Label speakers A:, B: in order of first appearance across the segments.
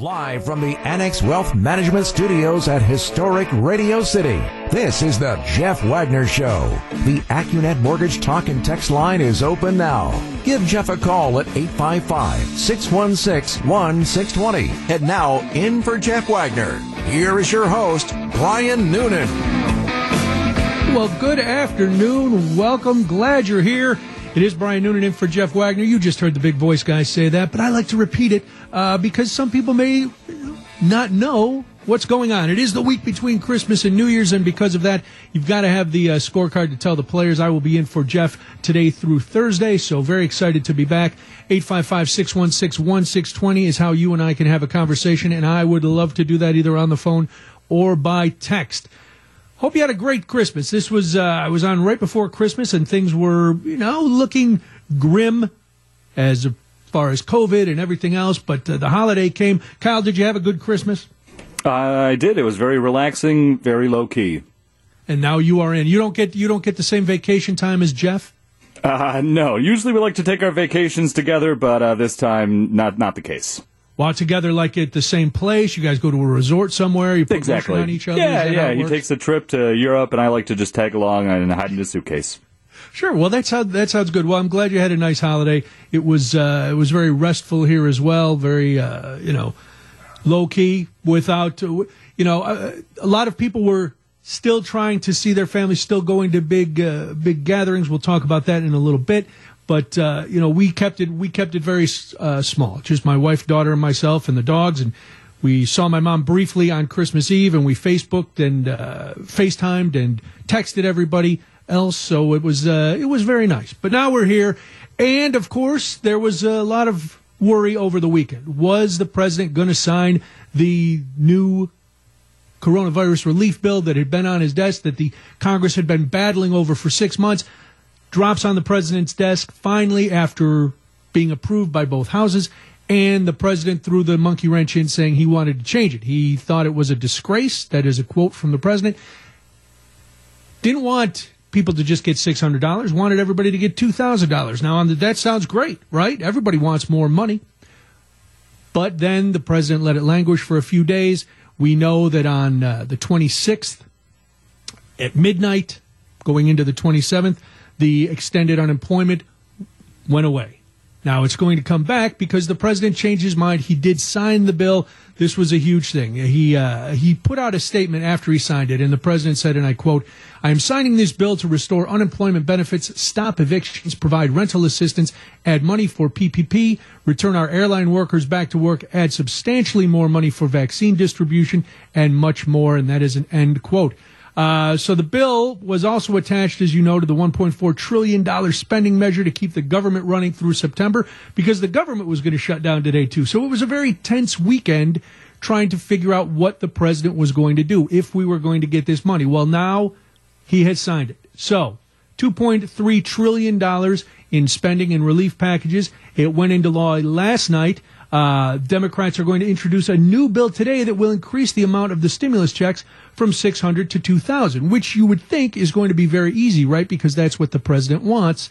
A: Live from the Annex Wealth Management Studios at historic Radio City, this is the Jeff Wagner Show. The Accunet Mortgage Talk and Text line is open now. Give Jeff a call at 855-616-1620. And now, in for Jeff Wagner, here is your host, Brian Noonan.
B: Well, good afternoon. Welcome. Glad you're here. It is Brian Noonan in for Jeff Wagner. You just heard the big voice guy say that, but I like to repeat it uh, because some people may not know what's going on. It is the week between Christmas and New Year's, and because of that, you've got to have the uh, scorecard to tell the players. I will be in for Jeff today through Thursday, so very excited to be back. 855 616 1620 is how you and I can have a conversation, and I would love to do that either on the phone or by text. Hope you had a great Christmas. This was uh, I was on right before Christmas, and things were you know looking grim as far as COVID and everything else. But uh, the holiday came. Kyle, did you have a good Christmas?
C: I did. It was very relaxing, very low key.
B: And now you are in. You don't get you don't get the same vacation time as Jeff.
C: Uh, no. Usually we like to take our vacations together, but uh, this time not not the case.
B: While together, like at the same place, you guys go to a resort somewhere. You put
C: exactly
B: on each other.
C: Yeah, yeah. He takes a trip to Europe, and I like to just tag along and hide in a suitcase.
B: Sure. Well, that's how that sounds good. Well, I'm glad you had a nice holiday. It was uh, it was very restful here as well. Very uh, you know low key without uh, you know uh, a lot of people were still trying to see their families, still going to big uh, big gatherings. We'll talk about that in a little bit. But uh, you know, we kept it we kept it very uh, small. Just my wife, daughter, and myself, and the dogs. And we saw my mom briefly on Christmas Eve, and we Facebooked and uh, FaceTimed and texted everybody else. So it was uh, it was very nice. But now we're here, and of course, there was a lot of worry over the weekend. Was the president going to sign the new coronavirus relief bill that had been on his desk that the Congress had been battling over for six months? Drops on the president's desk finally after being approved by both houses. And the president threw the monkey wrench in saying he wanted to change it. He thought it was a disgrace. That is a quote from the president. Didn't want people to just get $600, wanted everybody to get $2,000. Now, the, that sounds great, right? Everybody wants more money. But then the president let it languish for a few days. We know that on uh, the 26th at midnight, going into the 27th, the extended unemployment went away. Now it's going to come back because the president changed his mind. He did sign the bill. This was a huge thing. He uh, he put out a statement after he signed it, and the president said, and I quote: "I am signing this bill to restore unemployment benefits, stop evictions, provide rental assistance, add money for PPP, return our airline workers back to work, add substantially more money for vaccine distribution, and much more." And that is an end quote. Uh, so the bill was also attached, as you know, to the 1.4 trillion dollar spending measure to keep the government running through September because the government was going to shut down today too. So it was a very tense weekend trying to figure out what the president was going to do if we were going to get this money. Well, now he has signed it. So 2.3 trillion dollars in spending and relief packages. It went into law last night. Uh, Democrats are going to introduce a new bill today that will increase the amount of the stimulus checks from 600 to 2,000, which you would think is going to be very easy, right? Because that's what the president wants.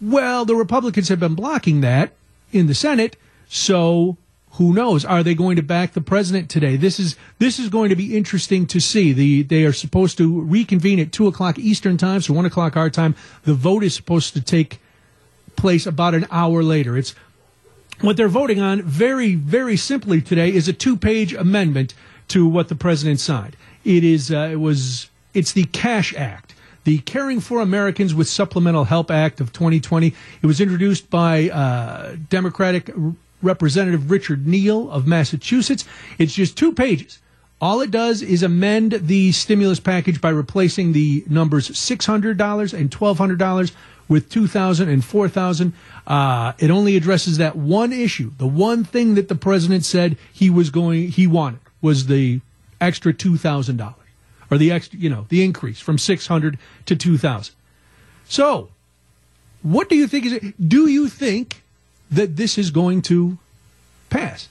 B: Well, the Republicans have been blocking that in the Senate, so who knows? Are they going to back the president today? This is this is going to be interesting to see. The they are supposed to reconvene at two o'clock Eastern time, so one o'clock our time. The vote is supposed to take place about an hour later. It's what they're voting on very, very simply today is a two-page amendment to what the president signed. It is, uh, it was, it's the Cash Act, the Caring for Americans with Supplemental Help Act of 2020. It was introduced by uh, Democratic Representative Richard Neal of Massachusetts. It's just two pages. All it does is amend the stimulus package by replacing the numbers $600 and $1,200 with 2000 and 4000 uh, it only addresses that one issue the one thing that the president said he was going he wanted was the extra $2000 or the extra you know the increase from 600 to 2000 so what do you think is it do you think that this is going to pass?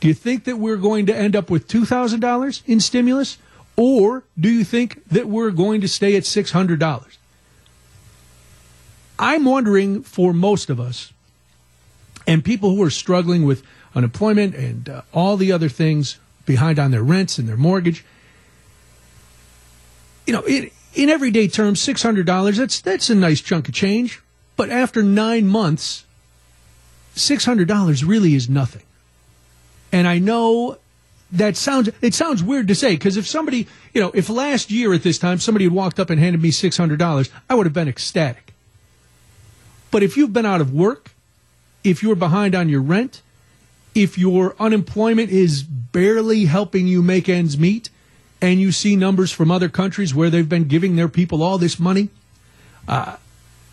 B: Do you think that we're going to end up with $2000 in stimulus or do you think that we're going to stay at $600 I'm wondering for most of us and people who are struggling with unemployment and uh, all the other things behind on their rents and their mortgage. You know, in, in everyday terms, six hundred dollars that's that's a nice chunk of change. But after nine months, six hundred dollars really is nothing. And I know that sounds it sounds weird to say because if somebody you know if last year at this time somebody had walked up and handed me six hundred dollars, I would have been ecstatic. But if you've been out of work, if you're behind on your rent, if your unemployment is barely helping you make ends meet, and you see numbers from other countries where they've been giving their people all this money, uh,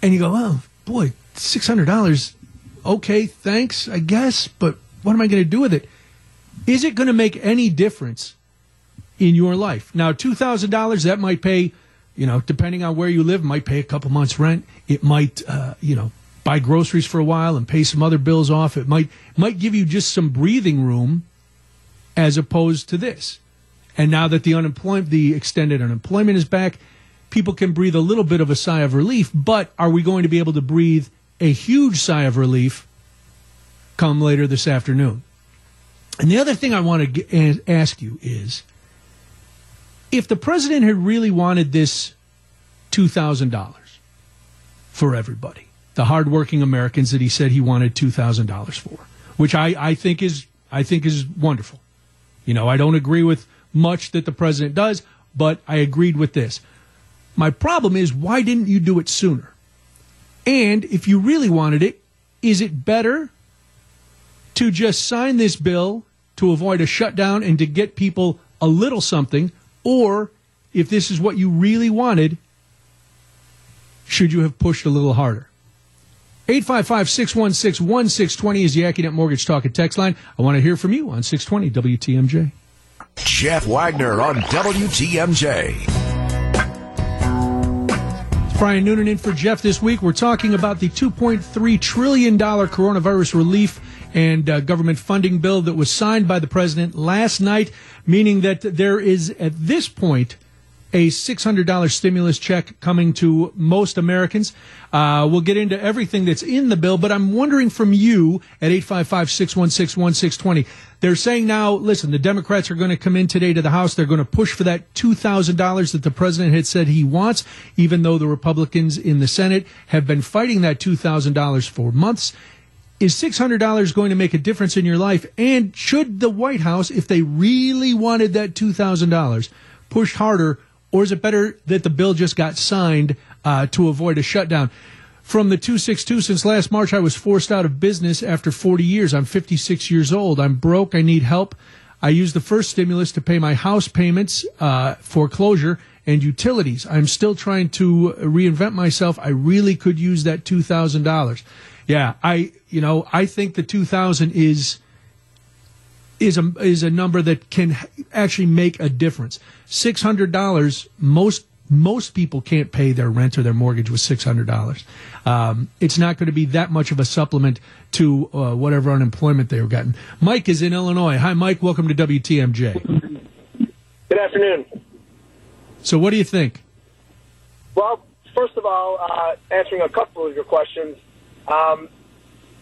B: and you go, oh boy, six hundred dollars, okay, thanks, I guess, but what am I going to do with it? Is it going to make any difference in your life? Now, two thousand dollars that might pay, you know, depending on where you live, might pay a couple months' rent. It might, uh, you know, buy groceries for a while and pay some other bills off. It might might give you just some breathing room, as opposed to this. And now that the unemployment, the extended unemployment is back, people can breathe a little bit of a sigh of relief. But are we going to be able to breathe a huge sigh of relief come later this afternoon? And the other thing I want to ask you is if the president had really wanted this $2,000 for everybody, the hardworking Americans that he said he wanted $2,000 for, which I, I think is I think is wonderful. You know, I don't agree with much that the president does, but I agreed with this. My problem is why didn't you do it sooner? And if you really wanted it, is it better to just sign this bill to avoid a shutdown and to get people a little something? Or if this is what you really wanted, should you have pushed a little harder? 855 616 1620 is the AccuNet Mortgage Talk and Text line. I want to hear from you on 620 WTMJ.
A: Jeff Wagner on WTMJ.
B: Brian Noonan in for Jeff this week. We're talking about the $2.3 trillion coronavirus relief and uh, government funding bill that was signed by the president last night, meaning that there is at this point a $600 stimulus check coming to most Americans. Uh, we'll get into everything that's in the bill, but I'm wondering from you at 855 616 1620. They're saying now, listen, the Democrats are going to come in today to the House. They're going to push for that $2,000 that the president had said he wants, even though the Republicans in the Senate have been fighting that $2,000 for months. Is $600 going to make a difference in your life? And should the White House, if they really wanted that $2,000, push harder or is it better that the bill just got signed uh, to avoid a shutdown? From the 262, since last March, I was forced out of business after 40 years. I'm 56 years old. I'm broke. I need help. I used the first stimulus to pay my house payments, uh, foreclosure, and utilities. I'm still trying to reinvent myself. I really could use that $2,000. Yeah, I, you know, I think the 2000 is is a is a number that can actually make a difference. Six hundred dollars, most most people can't pay their rent or their mortgage with six hundred dollars. Um, it's not going to be that much of a supplement to uh, whatever unemployment they were getting. Mike is in Illinois. Hi, Mike. Welcome to WTMJ.
D: Good afternoon.
B: So, what do you think?
D: Well, first of all, uh, answering a couple of your questions. Um,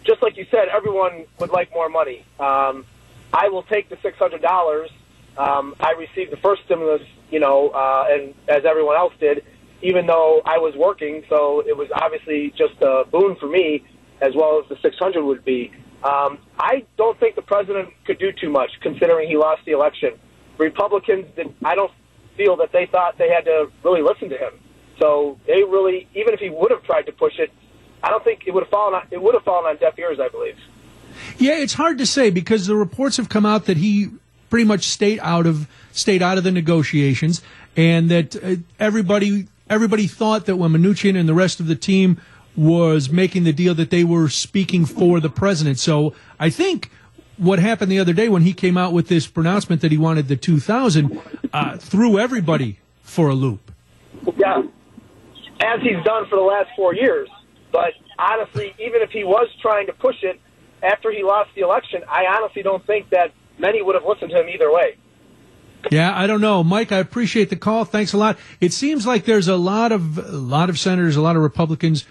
D: just like you said, everyone would like more money. Um, I will take the six hundred dollars. Um, I received the first stimulus, you know, uh, and as everyone else did, even though I was working, so it was obviously just a boon for me, as well as the six hundred would be. Um, I don't think the president could do too much, considering he lost the election. Republicans, did, I don't feel that they thought they had to really listen to him. So they really, even if he would have tried to push it, I don't think it would have fallen. On, it would have fallen on deaf ears, I believe.
B: Yeah, it's hard to say because the reports have come out that he pretty much stayed out of stayed out of the negotiations, and that uh, everybody everybody thought that when Mnuchin and the rest of the team was making the deal that they were speaking for the president. So I think what happened the other day when he came out with this pronouncement that he wanted the 2000 uh, threw everybody for a loop.
D: Yeah, as he's done for the last four years. But honestly, even if he was trying to push it, after he lost the election, I honestly don't think that many would have listened to him either way.
B: Yeah, I don't know, Mike. I appreciate the call. Thanks a lot. It seems like there's a lot of a lot of senators, a lot of Republicans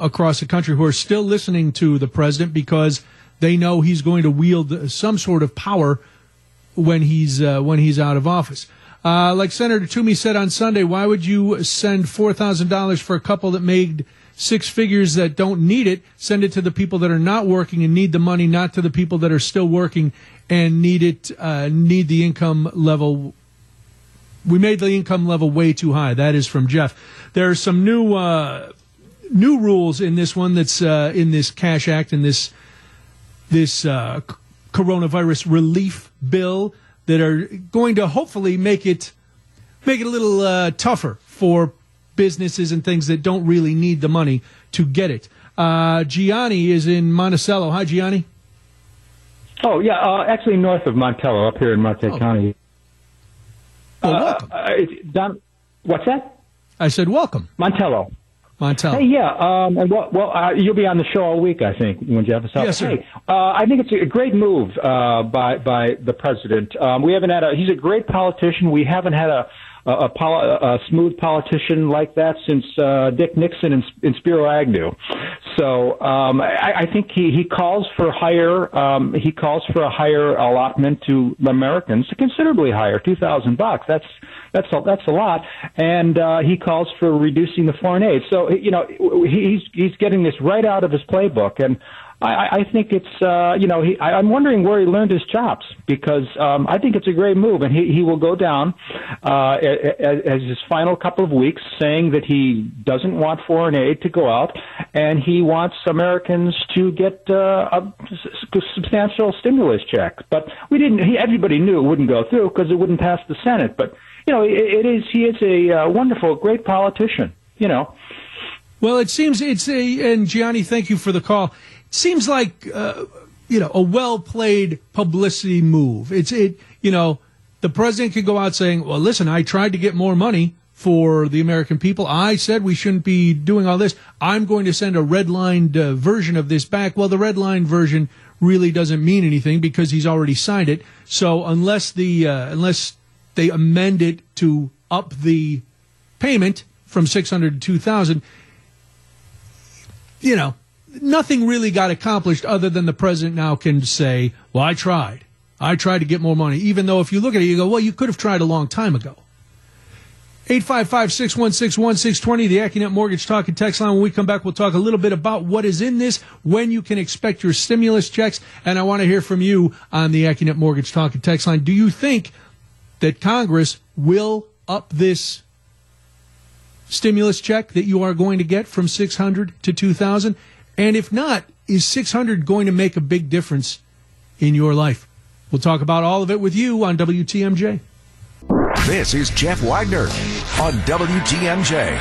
B: across the country who are still listening to the president because they know he's going to wield some sort of power when he's uh, when he's out of office. Uh, like Senator Toomey said on Sunday, why would you send four thousand dollars for a couple that made six figures that don't need it? Send it to the people that are not working and need the money, not to the people that are still working and need it uh, need the income level. We made the income level way too high. That is from Jeff. There are some new uh, new rules in this one. That's uh, in this Cash Act in this this uh, coronavirus relief bill that are going to hopefully make it make it a little uh, tougher for businesses and things that don't really need the money to get it. Uh, Gianni is in Monticello. Hi, Gianni.
E: Oh yeah, uh, actually north of Montello, up here in Monte
B: Oh.
E: County.
B: Well,
E: Uh,
B: welcome.
E: uh, Don, what's that?
B: I said welcome,
E: Montello.
B: Montello.
E: Hey, yeah, um, and well, well uh, you'll be on the show all week, I think, when Jeff is out.
B: Yes, sir.
E: Hey, uh, I think it's a great move uh, by by the president. Um, we haven't had a. He's a great politician. We haven't had a a, poli- a smooth politician like that since uh, Dick Nixon and, and Spiro Agnew. So um, I, I think he, he calls for higher. Um, he calls for a higher allotment to Americans, considerably higher, two thousand bucks. That's that's a, that's a lot, and uh, he calls for reducing the foreign aid. So you know he's he's getting this right out of his playbook, and I, I think it's uh, you know he, I, I'm wondering where he learned his chops because um, I think it's a great move, and he he will go down uh, as, as his final couple of weeks saying that he doesn't want foreign aid to go out, and he wants Americans to get uh, a substantial stimulus check. But we didn't. He, everybody knew it wouldn't go through because it wouldn't pass the Senate. But you know, it, it is he is a uh, wonderful, great politician. You know.
B: Well, it seems it's a and Gianni, thank you for the call. Seems like uh, you know a well played publicity move. It's it you know the president could go out saying, "Well, listen, I tried to get more money for the American people. I said we shouldn't be doing all this. I'm going to send a redlined uh, version of this back." Well, the redlined version really doesn't mean anything because he's already signed it. So unless the uh, unless they amend it to up the payment from 600 to 2000 you know, nothing really got accomplished other than the president now can say, well, I tried. I tried to get more money. Even though if you look at it, you go, well, you could have tried a long time ago. 855-616-1620, the Accunet Mortgage Talk and Text line. When we come back, we'll talk a little bit about what is in this, when you can expect your stimulus checks, and I want to hear from you on the Accunet Mortgage Talk and Text line. Do you think that Congress will up this stimulus check that you are going to get from 600 to 2000 and if not is 600 going to make a big difference in your life we'll talk about all of it with you on WTMJ
A: This is Jeff Wagner on WTMJ.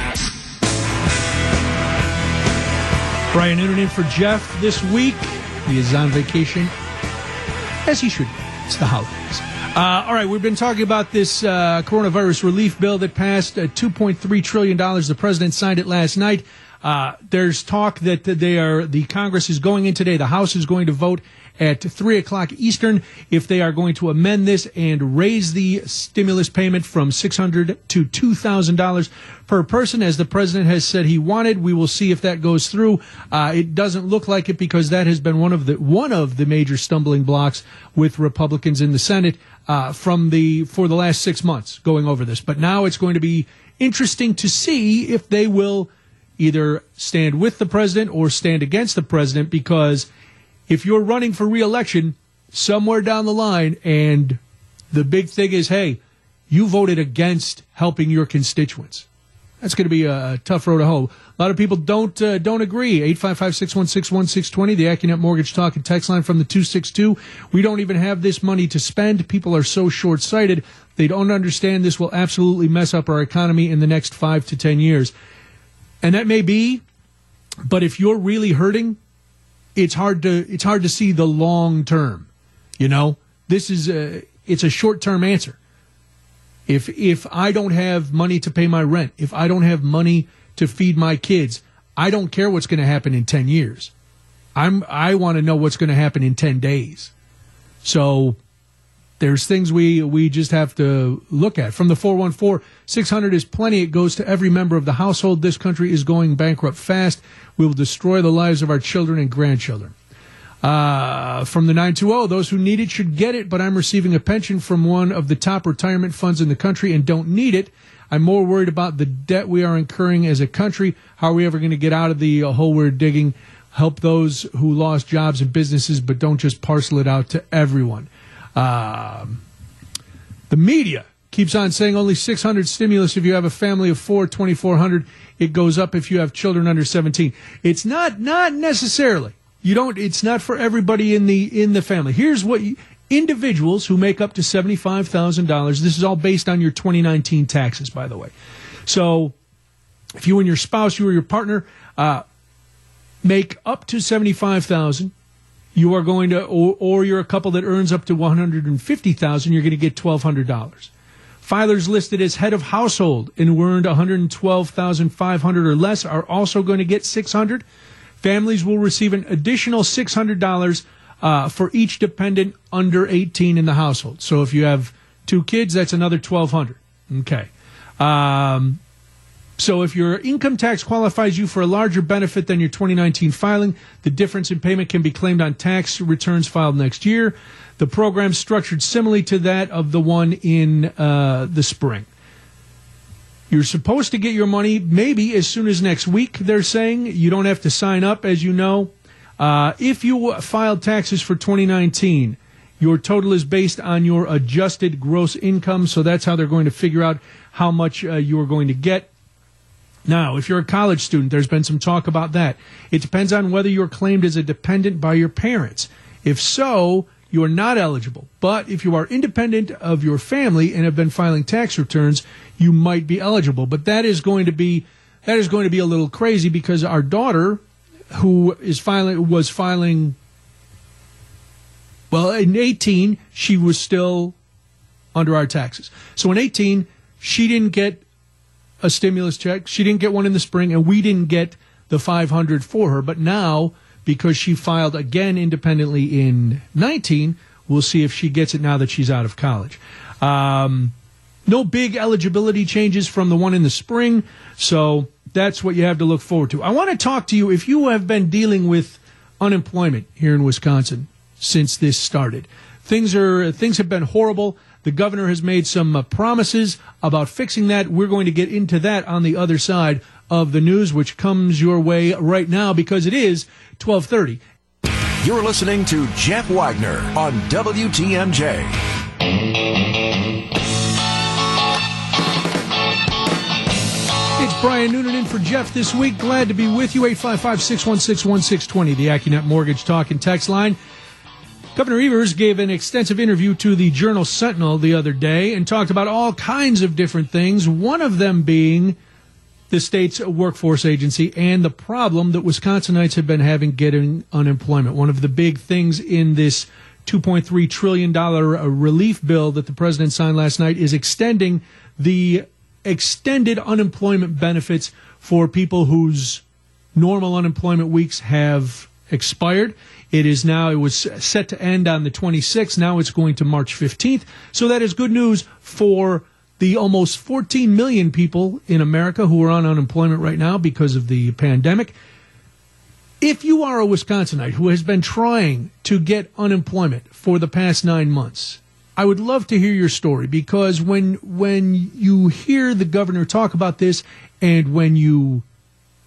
B: Brian Noonan in for Jeff this week he is on vacation as he should be it's the holidays uh, all right, we've been talking about this uh, coronavirus relief bill that passed uh, $2.3 trillion. The president signed it last night. Uh, there's talk that they are the Congress is going in today. The House is going to vote at three o'clock Eastern if they are going to amend this and raise the stimulus payment from six hundred to two thousand dollars per person, as the president has said he wanted. We will see if that goes through. Uh, it doesn't look like it because that has been one of the one of the major stumbling blocks with Republicans in the Senate uh, from the for the last six months going over this. But now it's going to be interesting to see if they will either stand with the president or stand against the president because if you're running for reelection somewhere down the line and the big thing is hey you voted against helping your constituents that's going to be a tough road to hoe. A lot of people don't uh, don't agree. 855-616-1620, the Accunet Mortgage Talk and Text line from the 262. We don't even have this money to spend. People are so short-sighted. They don't understand this will absolutely mess up our economy in the next five to ten years. And that may be, but if you're really hurting, it's hard to it's hard to see the long term. You know, this is a it's a short term answer. If if I don't have money to pay my rent, if I don't have money to feed my kids, I don't care what's going to happen in 10 years. I'm I want to know what's going to happen in 10 days. So there's things we we just have to look at. From the 414, 600 is plenty. It goes to every member of the household. This country is going bankrupt fast. We will destroy the lives of our children and grandchildren. Uh, from the 920, those who need it should get it, but I'm receiving a pension from one of the top retirement funds in the country and don't need it. I'm more worried about the debt we are incurring as a country. How are we ever going to get out of the uh, hole we're digging? Help those who lost jobs and businesses, but don't just parcel it out to everyone. Um, the media keeps on saying only 600 stimulus if you have a family of four, 2,400. It goes up if you have children under 17. It's not not necessarily. You don't. It's not for everybody in the in the family. Here's what you, individuals who make up to seventy five thousand dollars. This is all based on your 2019 taxes, by the way. So, if you and your spouse, you or your partner, uh, make up to seventy five thousand, you are going to, or, or you're a couple that earns up to one hundred and fifty thousand, you're going to get twelve hundred dollars. Filers listed as head of household and who earned 112,500 or less are also going to get 600. Families will receive an additional $600 uh, for each dependent under 18 in the household. So if you have two kids, that's another 1200 Okay. Um, so if your income tax qualifies you for a larger benefit than your 2019 filing, the difference in payment can be claimed on tax returns filed next year. The program structured similarly to that of the one in uh, the spring. You're supposed to get your money maybe as soon as next week, they're saying. You don't have to sign up, as you know. Uh, if you filed taxes for 2019, your total is based on your adjusted gross income, so that's how they're going to figure out how much uh, you are going to get. Now, if you're a college student, there's been some talk about that. It depends on whether you're claimed as a dependent by your parents. If so, you are not eligible. But if you are independent of your family and have been filing tax returns, you might be eligible. But that is going to be that is going to be a little crazy because our daughter, who is filing was filing well in 18 she was still under our taxes. So in 18 she didn't get a stimulus check. She didn't get one in the spring and we didn't get the 500 for her. But now because she filed again independently in 19. We'll see if she gets it now that she's out of college. Um, no big eligibility changes from the one in the spring, so that's what you have to look forward to. I want to talk to you if you have been dealing with unemployment here in Wisconsin since this started. Things are things have been horrible. The governor has made some uh, promises about fixing that. We're going to get into that on the other side of the news, which comes your way right now because it is 1230.
A: You're listening to Jeff Wagner on WTMJ.
B: It's Brian Noonan in for Jeff this week. Glad to be with you. 855 616 1620, the AccuNet Mortgage Talk and Text line. Governor Evers gave an extensive interview to the Journal Sentinel the other day and talked about all kinds of different things, one of them being the state's workforce agency and the problem that Wisconsinites have been having getting unemployment. One of the big things in this $2.3 trillion uh, relief bill that the president signed last night is extending the extended unemployment benefits for people whose normal unemployment weeks have expired. It is now, it was set to end on the 26th. Now it's going to March 15th. So that is good news for the almost 14 million people in America who are on unemployment right now because of the pandemic. If you are a Wisconsinite who has been trying to get unemployment for the past nine months, I would love to hear your story because when when you hear the governor talk about this and when you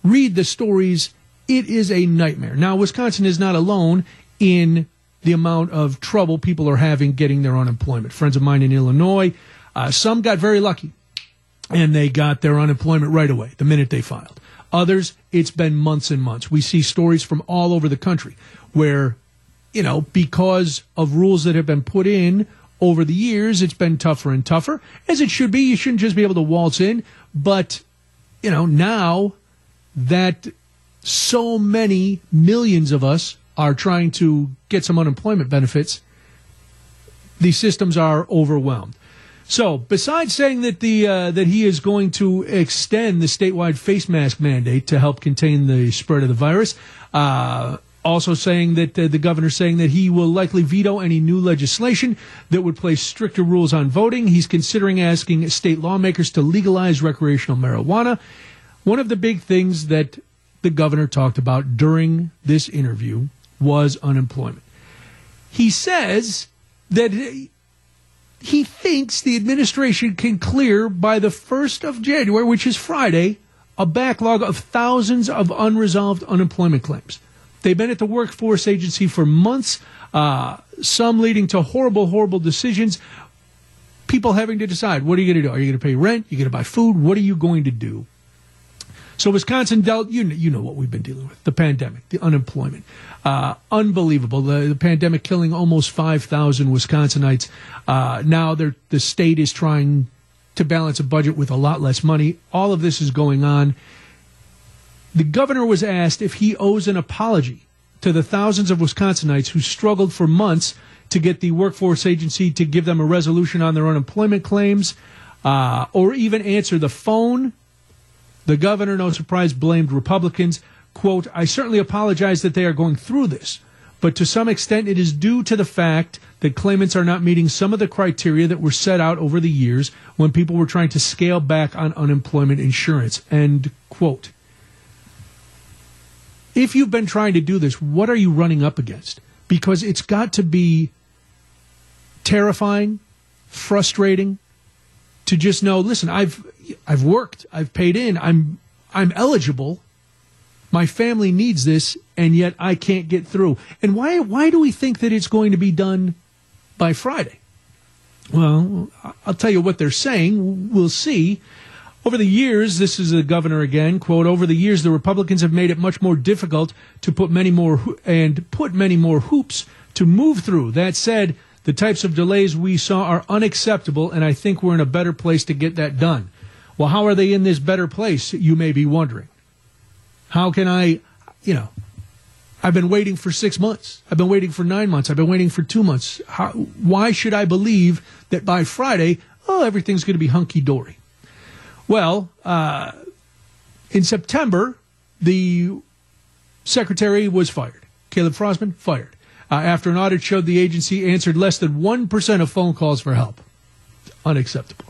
B: read the stories, it is a nightmare. Now, Wisconsin is not alone in the amount of trouble people are having getting their unemployment. Friends of mine in Illinois uh, some got very lucky and they got their unemployment right away the minute they filed. Others, it's been months and months. We see stories from all over the country where, you know, because of rules that have been put in over the years, it's been tougher and tougher, as it should be. You shouldn't just be able to waltz in. But, you know, now that so many millions of us are trying to get some unemployment benefits, these systems are overwhelmed. So, besides saying that the uh, that he is going to extend the statewide face mask mandate to help contain the spread of the virus, uh, also saying that uh, the governor saying that he will likely veto any new legislation that would place stricter rules on voting. He's considering asking state lawmakers to legalize recreational marijuana. One of the big things that the governor talked about during this interview was unemployment. He says that he thinks the administration can clear by the 1st of January, which is Friday, a backlog of thousands of unresolved unemployment claims. They've been at the workforce agency for months, uh, some leading to horrible, horrible decisions. People having to decide what are you going to do? Are you going to pay rent? Are you going to buy food? What are you going to do? So Wisconsin dealt, you know, you know what we've been dealing with, the pandemic, the unemployment. Uh, unbelievable. The, the, pandemic killing almost 5,000 Wisconsinites. Uh, now the state is trying to balance a budget with a lot less money. All of this is going on. The governor was asked if he owes an apology to the thousands of Wisconsinites who struggled for months to get the workforce agency to give them a resolution on their unemployment claims uh, or even answer the phone the governor, no surprise, blamed Republicans. Quote, I certainly apologize that they are going through this, but to some extent it is due to the fact that claimants are not meeting some of the criteria that were set out over the years when people were trying to scale back on unemployment insurance. End quote. If you've been trying to do this, what are you running up against? Because it's got to be terrifying, frustrating to just know, listen, I've I've worked, I've paid in, I'm I'm eligible. My family needs this, and yet I can't get through. And why why do we think that it's going to be done by Friday? Well, I'll tell you what they're saying. We'll see. Over the years, this is the governor again, quote, over the years, the Republicans have made it much more difficult to put many more and put many more hoops to move through. That said, the types of delays we saw are unacceptable, and I think we're in a better place to get that done. Well, how are they in this better place? You may be wondering. How can I, you know, I've been waiting for six months. I've been waiting for nine months. I've been waiting for two months. How, why should I believe that by Friday, oh, everything's going to be hunky dory? Well, uh, in September, the secretary was fired. Caleb Frostman fired. Uh, after an audit showed the agency answered less than 1% of phone calls for help. Unacceptable.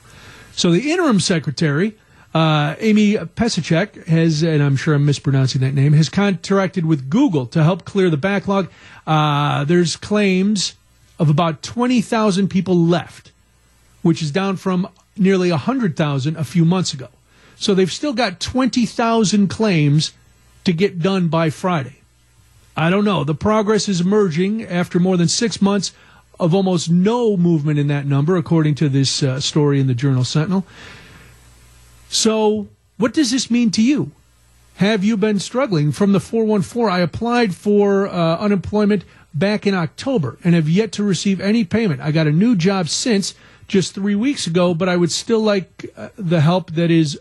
B: So the interim secretary, uh, Amy Pechacek, has, and I'm sure I'm mispronouncing that name, has contracted with Google to help clear the backlog. Uh, there's claims of about 20,000 people left, which is down from nearly 100,000 a few months ago. So they've still got 20,000 claims to get done by Friday. I don't know. The progress is emerging after more than six months of almost no movement in that number, according to this uh, story in the Journal Sentinel. So, what does this mean to you? Have you been struggling? From the 414, I applied for uh, unemployment back in October and have yet to receive any payment. I got a new job since just three weeks ago, but I would still like uh, the help that is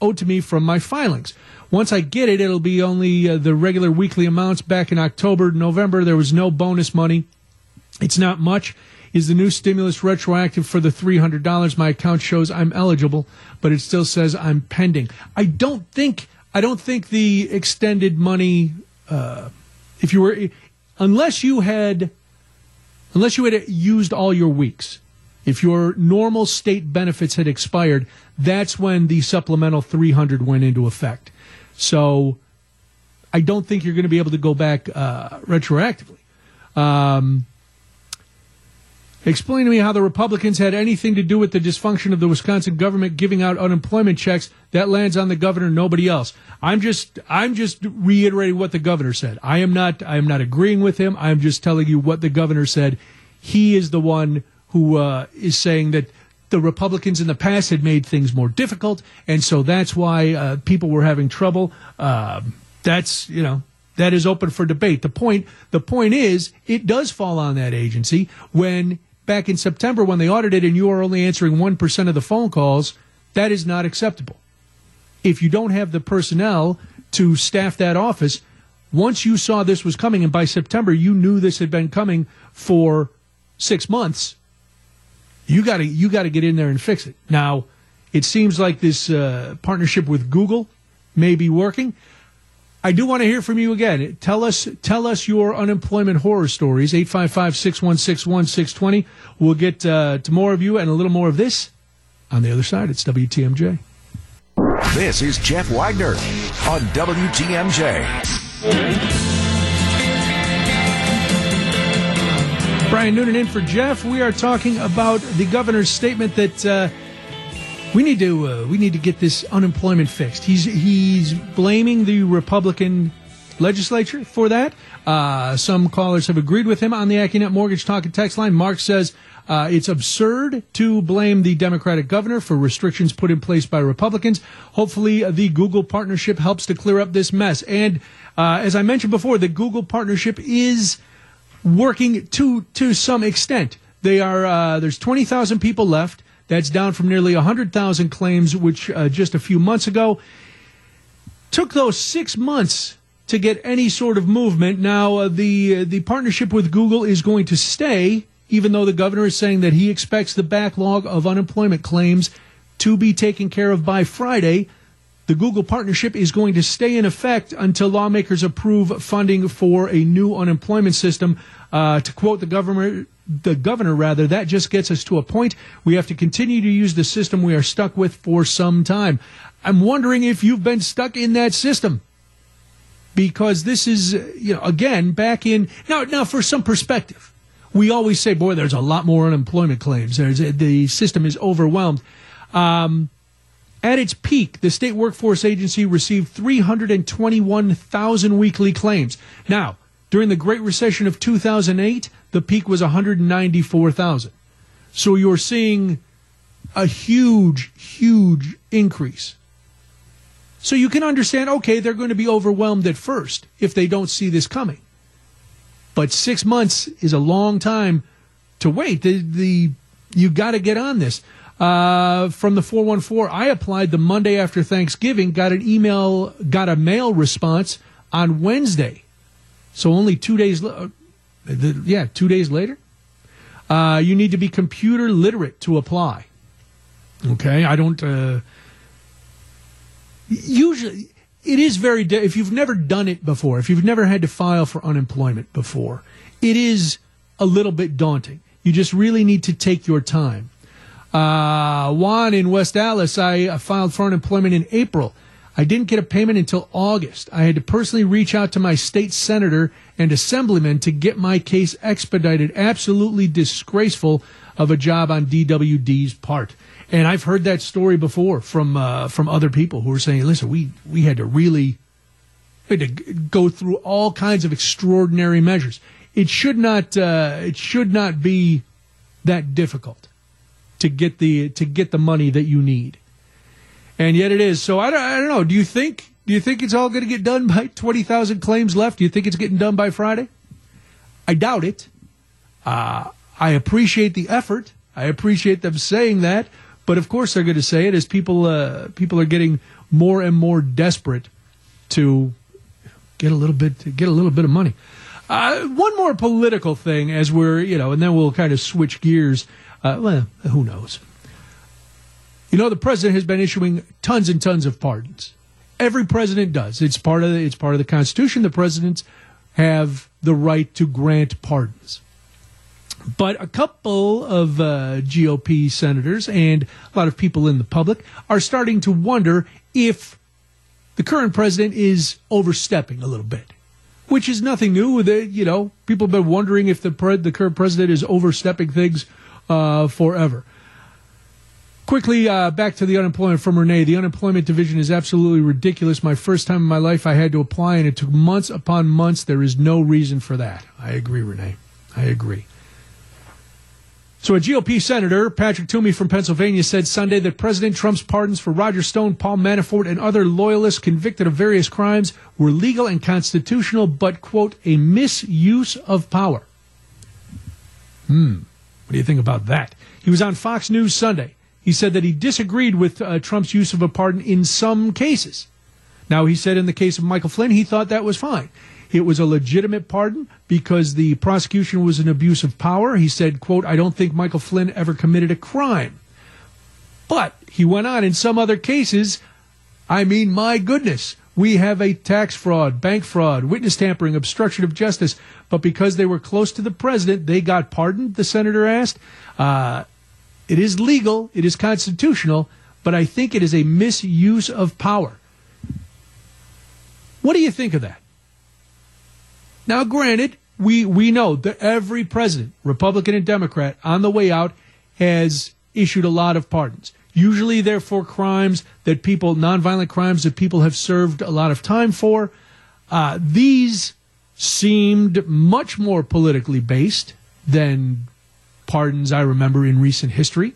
B: owed to me from my filings. Once I get it, it'll be only uh, the regular weekly amounts. Back in October, November, there was no bonus money. It's not much. Is the new stimulus retroactive for the $300? My account shows I'm eligible, but it still says I'm pending. I don't think I don't think the extended money uh, if you were unless you had unless you had used all your weeks, if your normal state benefits had expired, that's when the supplemental 300 went into effect. So I don't think you're going to be able to go back uh, retroactively. Um, Explain to me how the Republicans had anything to do with the dysfunction of the Wisconsin government giving out unemployment checks. That lands on the governor, nobody else. I'm just I'm just reiterating what the governor said. I am not I am not agreeing with him. I am just telling you what the governor said. He is the one who uh, is saying that the Republicans in the past had made things more difficult, and so that's why uh, people were having trouble. Uh, that's you know that is open for debate. The point the point is it does fall on that agency when back in September when they audited and you are only answering 1% of the phone calls, that is not acceptable. If you don't have the personnel to staff that office, once you saw this was coming and by September you knew this had been coming for 6 months, you got to you got to get in there and fix it. Now, it seems like this uh, partnership with Google may be working. I do want to hear from you again. Tell us tell us your unemployment horror stories. 855-616-1620. We'll get uh, to more of you and a little more of this on the other side. It's WTMJ.
A: This is Jeff Wagner on WTMJ.
B: Brian Noonan in for Jeff. We are talking about the governor's statement that uh, we need to uh, we need to get this unemployment fixed. He's he's blaming the Republican legislature for that. Uh, some callers have agreed with him on the AccuNet Mortgage Talk and Text line. Mark says uh, it's absurd to blame the Democratic governor for restrictions put in place by Republicans. Hopefully, uh, the Google partnership helps to clear up this mess. And uh, as I mentioned before, the Google partnership is working to to some extent. They are uh, there's 20,000 people left. That's down from nearly 100,000 claims, which uh, just a few months ago took those six months to get any sort of movement. Now uh, the uh, the partnership with Google is going to stay, even though the governor is saying that he expects the backlog of unemployment claims to be taken care of by Friday. The Google partnership is going to stay in effect until lawmakers approve funding for a new unemployment system. Uh, to quote the governor, the governor rather, that just gets us to a point. We have to continue to use the system we are stuck with for some time. I'm wondering if you've been stuck in that system because this is, you know, again, back in now. Now, for some perspective, we always say, "Boy, there's a lot more unemployment claims. There's the system is overwhelmed." Um, at its peak, the state workforce agency received 321,000 weekly claims. Now, during the Great Recession of 2008, the peak was 194,000. So you're seeing a huge, huge increase. So you can understand, okay, they're going to be overwhelmed at first if they don't see this coming. But six months is a long time to wait. The, the you got to get on this. Uh, from the 414, I applied the Monday after Thanksgiving, got an email, got a mail response on Wednesday. So only two days, uh, yeah, two days later. Uh, you need to be computer literate to apply. Okay, I don't. Uh, usually, it is very. De- if you've never done it before, if you've never had to file for unemployment before, it is a little bit daunting. You just really need to take your time. Uh, Juan in West Allis, I filed for unemployment in April. I didn't get a payment until August. I had to personally reach out to my state senator and assemblyman to get my case expedited. Absolutely disgraceful of a job on DWD's part. And I've heard that story before from uh, from other people who are saying, "Listen, we we had to really had to go through all kinds of extraordinary measures. It should not uh, it should not be that difficult to get the to get the money that you need." and yet it is. So I don't, I don't know. Do you think do you think it's all going to get done by twenty thousand claims left? Do you think it's getting done by Friday? I doubt it. Uh, I appreciate the effort. I appreciate them saying that, but of course they're going to say it as people uh, people are getting more and more desperate to get a little bit to get a little bit of money. Uh, one more political thing as we're you know, and then we'll kind of switch gears. Uh, well, who knows? You know, the president has been issuing tons and tons of pardons. Every president does. It's part of the, it's part of the Constitution. The presidents have the right to grant pardons. But a couple of uh, GOP senators and a lot of people in the public are starting to wonder if the current president is overstepping a little bit, which is nothing new. The, you know, people have been wondering if the pre- the current president is overstepping things uh, forever. Quickly, uh, back to the unemployment from Renee. The unemployment division is absolutely ridiculous. My first time in my life, I had to apply, and it took months upon months. There is no reason for that. I agree, Renee. I agree. So, a GOP senator, Patrick Toomey from Pennsylvania, said Sunday that President Trump's pardons for Roger Stone, Paul Manafort, and other loyalists convicted of various crimes were legal and constitutional, but, quote, a misuse of power. Hmm. What do you think about that? He was on Fox News Sunday. He said that he disagreed with uh, Trump's use of a pardon in some cases. Now, he said in the case of Michael Flynn, he thought that was fine. It was a legitimate pardon because the prosecution was an abuse of power. He said, quote, I don't think Michael Flynn ever committed a crime. But he went on in some other cases. I mean, my goodness, we have a tax fraud, bank fraud, witness tampering, obstruction of justice. But because they were close to the president, they got pardoned, the senator asked. Uh, it is legal, it is constitutional, but I think it is a misuse of power. What do you think of that? Now, granted, we we know that every president, Republican and Democrat, on the way out has issued a lot of pardons. Usually, they're for crimes that people, nonviolent crimes that people have served a lot of time for. Uh, these seemed much more politically based than pardons I remember in recent history.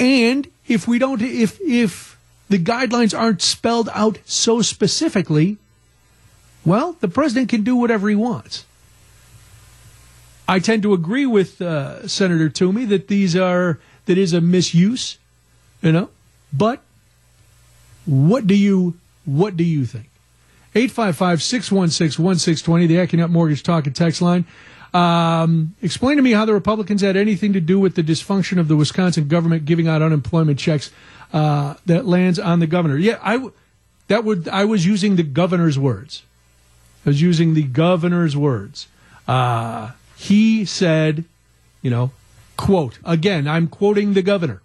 B: And if we don't, if if the guidelines aren't spelled out so specifically, well, the president can do whatever he wants. I tend to agree with uh, Senator Toomey that these are that is a misuse, you know. But what do you what do you think? 855-616-1620, the Accunet Mortgage Talk and Text line. Um, explain to me how the Republicans had anything to do with the dysfunction of the Wisconsin government giving out unemployment checks uh, that lands on the governor. Yeah, I that would I was using the governor's words. I was using the governor's words. Uh, he said, you know, quote again. I'm quoting the governor.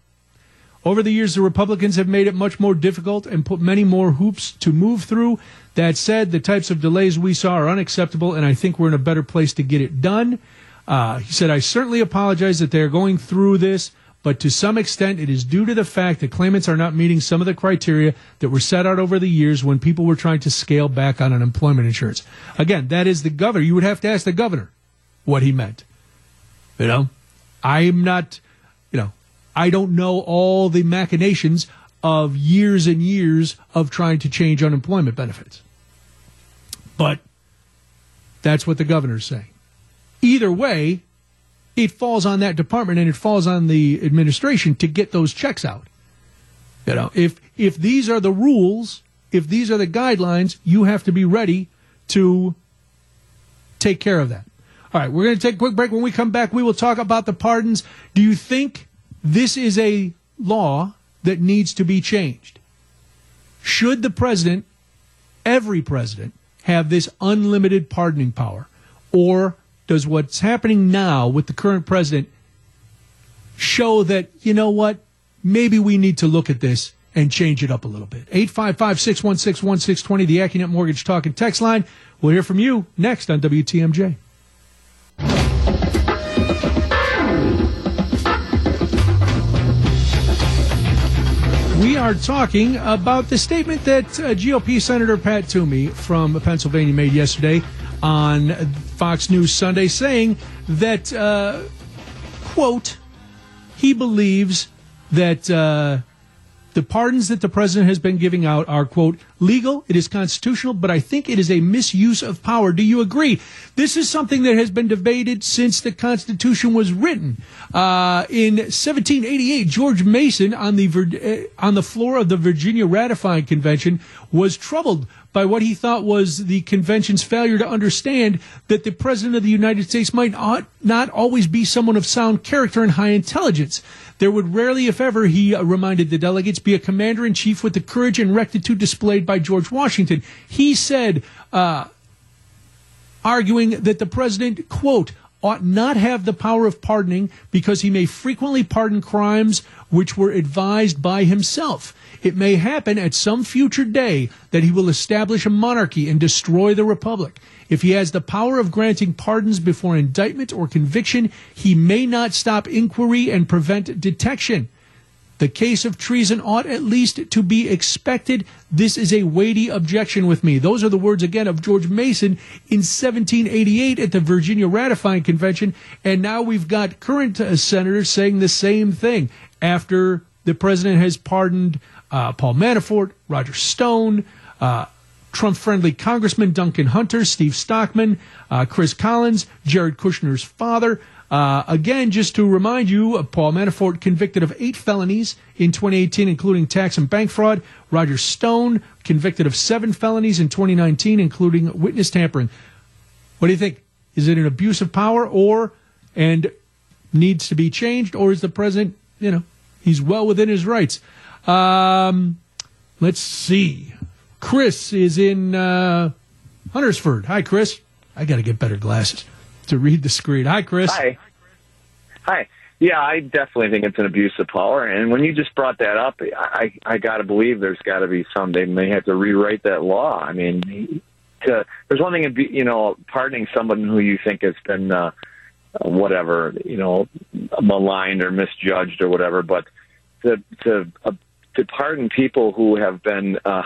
B: Over the years, the Republicans have made it much more difficult and put many more hoops to move through. That said, the types of delays we saw are unacceptable, and I think we're in a better place to get it done. Uh, he said, I certainly apologize that they're going through this, but to some extent, it is due to the fact that claimants are not meeting some of the criteria that were set out over the years when people were trying to scale back on unemployment insurance. Again, that is the governor. You would have to ask the governor what he meant. You know, I'm not, you know, I don't know all the machinations of years and years of trying to change unemployment benefits. But that's what the governor's saying. Either way, it falls on that department and it falls on the administration to get those checks out. You know, if if these are the rules, if these are the guidelines, you have to be ready to take care of that. All right, we're going to take a quick break. When we come back, we will talk about the pardons. Do you think this is a law that needs to be changed? Should the president, every president, have this unlimited pardoning power? Or does what's happening now with the current president show that, you know what, maybe we need to look at this and change it up a little bit? 855 616 1620, the Accunet Mortgage Talk and Text line. We'll hear from you next on WTMJ. Are talking about the statement that uh, GOP Senator Pat Toomey from Pennsylvania made yesterday on Fox News Sunday, saying that, uh, quote, he believes that uh, the pardons that the president has been giving out are, quote, legal, it is constitutional, but I think it is a misuse of power. Do you agree? This is something that has been debated since the Constitution was written. Uh, in 1788, George Mason, on the, uh, on the floor of the Virginia Ratifying Convention, was troubled by what he thought was the convention's failure to understand that the president of the United States might not, always be someone of sound character and high intelligence. There would rarely, if ever, he uh, reminded the delegates, be a commander in chief with the courage and rectitude displayed by George Washington. He said, uh, arguing that the president, quote, ought not have the power of pardoning because he may frequently pardon crimes which were advised by himself. It may happen at some future day that he will establish a monarchy and destroy the republic. If he has the power of granting pardons before indictment or conviction, he may not stop inquiry and prevent detection. The case of treason ought at least to be expected. This is a weighty objection with me. Those are the words again of George Mason in 1788 at the Virginia Ratifying Convention. And now we've got current uh, senators saying the same thing after the president has pardoned uh, Paul Manafort, Roger Stone, uh, Trump friendly Congressman Duncan Hunter, Steve Stockman, uh, Chris Collins, Jared Kushner's father. Uh, again, just to remind you, Paul Manafort convicted of eight felonies in 2018, including tax and bank fraud. Roger Stone convicted of seven felonies in 2019, including witness tampering. What do you think? Is it an abuse of power or and needs to be changed, or is the president, you know, he's well within his rights? Um, let's see. Chris is in uh, Hustisford. Hi, Chris. I got to get better glasses to read the screen. Hi, Chris.
F: Hi. Hi. Yeah, I definitely think it's an abuse of power. And when you just brought that up, I I got to believe there's got to be some. They may have to rewrite that law. I mean, to there's one thing in you know pardoning someone who you think has been uh, whatever you know maligned or misjudged or whatever, but to to uh, to pardon people who have been uh,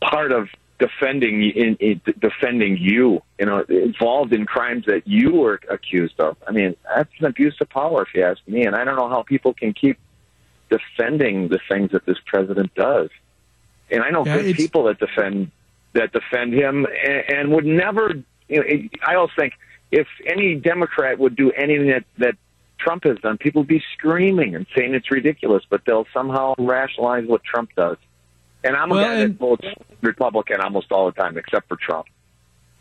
F: part of defending in, in defending you, you know, involved in crimes that you were accused of. I mean, that's an abuse of power, if you ask me. And I don't know how people can keep defending the things that this president does. And I know
B: Yeah,
F: good people that defend that defend him and, and would never. You know, it, I always think if any Democrat would do anything that that Trump has done, people would be screaming and saying it's ridiculous, but they'll somehow rationalize what Trump does. And I'm a
B: Well,
F: guy
B: and-
F: that votes Republican almost all the time, except for Trump.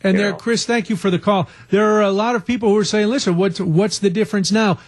B: And there,
F: know.
B: Chris, thank you for the call. There are a lot of people who are saying, "Listen, what's what's the difference now?"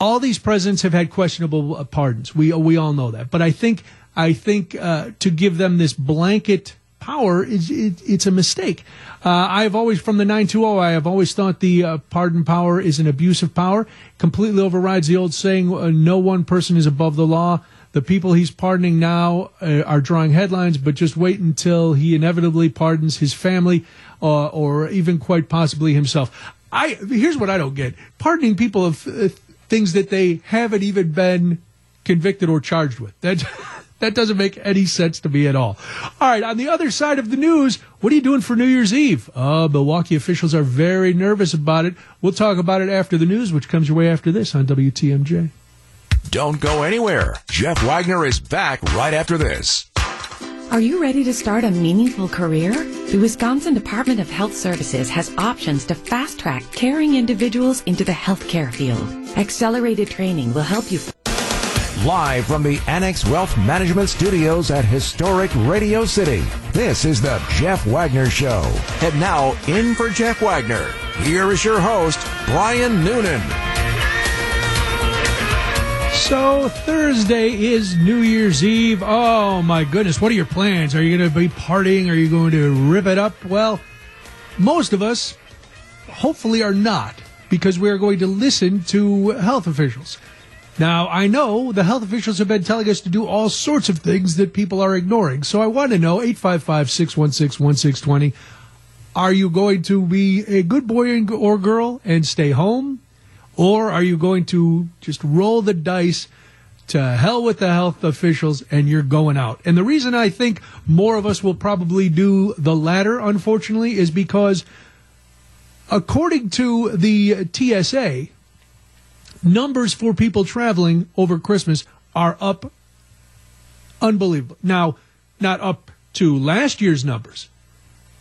B: All these presidents have had questionable uh, pardons. We we all know that, but I think I think uh, to give them this blanket power is it, it's a mistake. Uh, I've always from the nine two zero. I have always thought the uh, pardon power is an abuse of power. Completely overrides the old saying, uh, "No one person is above the law." The people he's pardoning now uh, are drawing headlines, but just wait until he inevitably pardons his family uh, or even quite possibly himself. I here's what I don't get: pardoning people of uh, things that they haven't even been convicted or charged with. That that doesn't make any sense to me at all. All right, on the other side of the news, what are you doing for New Year's Eve? Uh, Milwaukee officials are very nervous about it. We'll talk about it after the news, which comes your way after this on WTMJ.
A: Don't go anywhere. Jeff Wagner is back right after this.
G: Are you ready to start a meaningful career? The Wisconsin Department of Health Services has options to fast track caring individuals into the healthcare field. Accelerated training will help you.
A: Live from the Annex Wealth Management Studios at historic Radio City, this is the Jeff Wagner Show. And now, in for Jeff Wagner, here is your host, Brian Noonan.
B: So Thursday is New Year's Eve. Oh my goodness, what are your plans? Are you going to be partying? Are you going to rip it up? Well, most of us hopefully are not because we are going to listen to health officials. Now, I know the health officials have been telling us to do all sorts of things that people are ignoring. So I want to know 855 616 1620. Are you going to be a good boy or girl and stay home? Or are you going to just roll the dice to hell with the health officials and you're going out? And the reason I think more of us will probably do the latter, unfortunately, is because according to the TSA, numbers for people traveling over Christmas are up unbelievable. Now, not up to last year's numbers,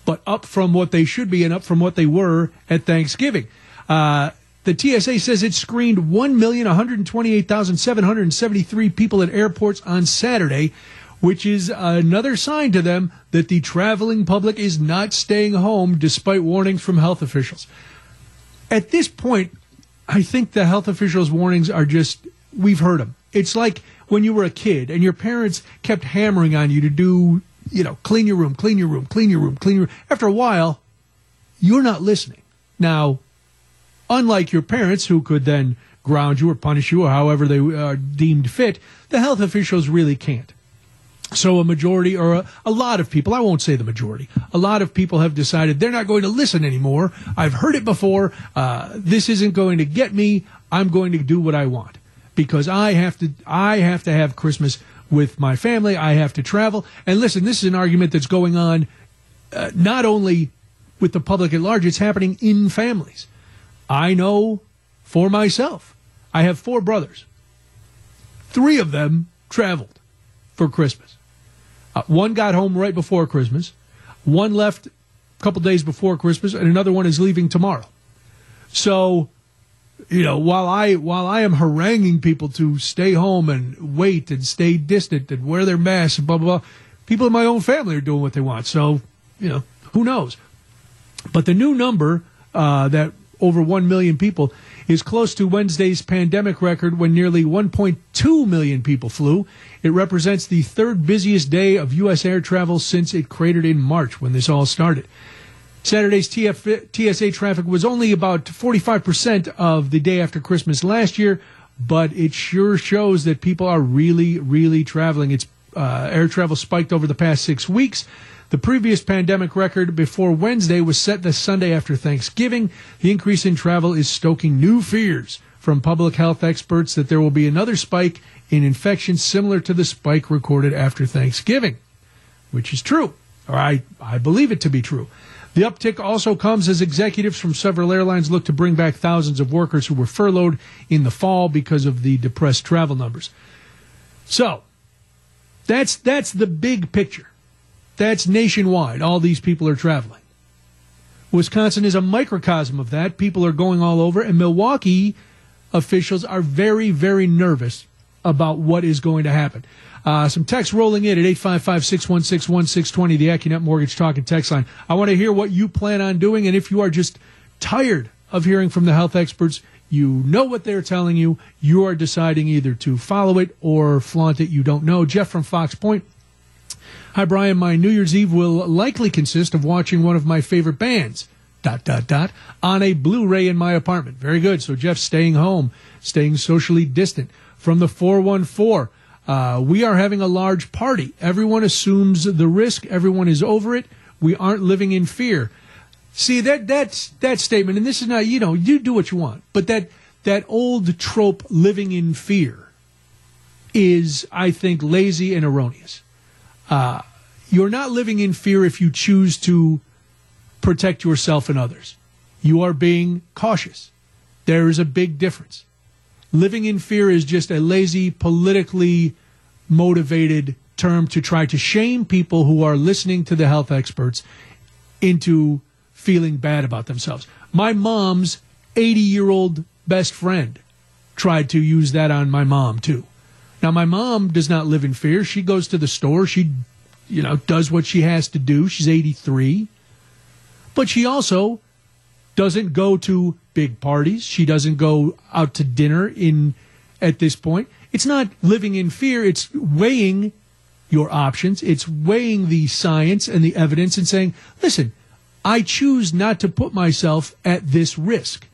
B: but up from what they should be and up from what they were at Thanksgiving. Uh, the TSA says it screened 1,128,773 people at airports on Saturday, which is another sign to them that the traveling public is not staying home despite warnings from health officials. At this point, I think the health officials' warnings are just, we've heard them. It's like when you were a kid and your parents kept hammering on you to do, you know, clean your room, clean your room, clean your room, clean your room. After a while, you're not listening. Now, unlike your parents who could then ground you or punish you or however they are deemed fit, the health officials really can't. So a majority or a, a, lot of people, I won't say the majority, a lot of people have decided they're not going to listen anymore. I've heard it before. Uh, this isn't going to get me. I'm going to do what I want because I have to, I have to have Christmas with my family. I have to travel. And listen, this is an argument that's going on uh, not only with the public at large, it's happening in families. I know for myself, I have four brothers. Three of them traveled for Christmas. Uh, one got home right before Christmas. One left a couple days before Christmas, and another one is leaving tomorrow. So, you know, while I while I am haranguing people to stay home and wait and stay distant and wear their masks and blah blah blah, people in my own family are doing what they want. So, you know, who knows? But the new number uh, that over 1 million people is close to Wednesday's pandemic record when nearly 1.2 million people flew. It represents the third busiest day of U.S. air travel since it cratered in March when this all started. Saturday's TF- TSA traffic was only about 45% of the day after Christmas last year, but it sure shows that people are really, really traveling. It's uh, air travel spiked over the past six weeks. The previous pandemic record before Wednesday was set the Sunday after Thanksgiving. The increase in travel is stoking new fears from public health experts that there will be another spike in infections similar to the spike recorded after Thanksgiving, which is true, or I, I believe it to be true. The uptick also comes as executives from several airlines look to bring back thousands of workers who were furloughed in the fall because of the depressed travel numbers. So, that's that's the big picture. That's nationwide. All these people are traveling. Wisconsin is a microcosm of that. People are going all over, and Milwaukee officials are very, very nervous about what is going to happen. Uh, some text rolling in at 855 616 1620, the Accunet Mortgage Talk and Text line. I want to hear what you plan on doing, and if you are just tired of hearing from the health experts, you know what they're telling you, you are deciding either to follow it or flaunt it. You don't know. Jeff from Fox Point. Hi, Brian. My New Year's Eve will likely consist of watching one of my favorite bands, dot, dot, dot, on a Blu ray in my apartment. Very good. So, Jeff, staying home, staying socially distant. From the 414, uh, we are having a large party. Everyone assumes the risk, everyone is over it. We aren't living in fear. See, that, that's, that statement, and this is not, you know, you do what you want, but that, that old trope, living in fear, is, I think, lazy and erroneous. Uh, you're not living in fear if you choose to protect yourself and others. You are being cautious. There is a big difference. Living in fear is just a lazy, politically motivated term to try to shame people who are listening to the health experts into feeling bad about themselves. My mom's 80 year old best friend tried to use that on my mom, too. Now, my mom does not live in fear. She goes to the store. She, you know, does what she has to do. She's 83. But she also doesn't go to big parties. She doesn't go out to dinner in at this point. It's not living in fear. It's weighing your options. It's weighing the science and the evidence and saying, listen, I choose not to put myself at this risk.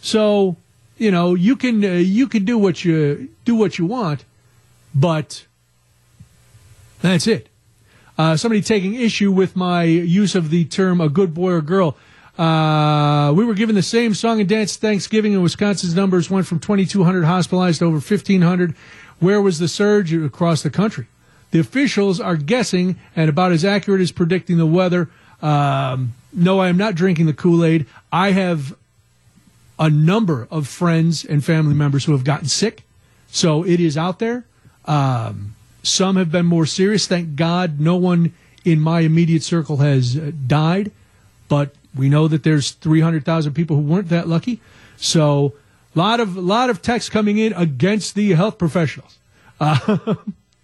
B: So, you know, you can uh, you can do what you do what you want, but that's it. Uh, somebody taking issue with my use of the term a good boy or girl. Uh, we were given the same song and dance Thanksgiving, and Wisconsin's numbers went from 2,200 hospitalized to over 1,500. Where was the surge across the country? The officials are guessing and about as accurate as predicting the weather. Um, no, I am not drinking the Kool Aid. I have a number of friends and family members who have gotten sick, so it is out there. Um, some have been more serious. Thank God no one in my immediate circle has uh, died, but we know that there's 300,000 people who weren't that lucky. So a lot of, lot of texts coming in against the health professionals. Uh,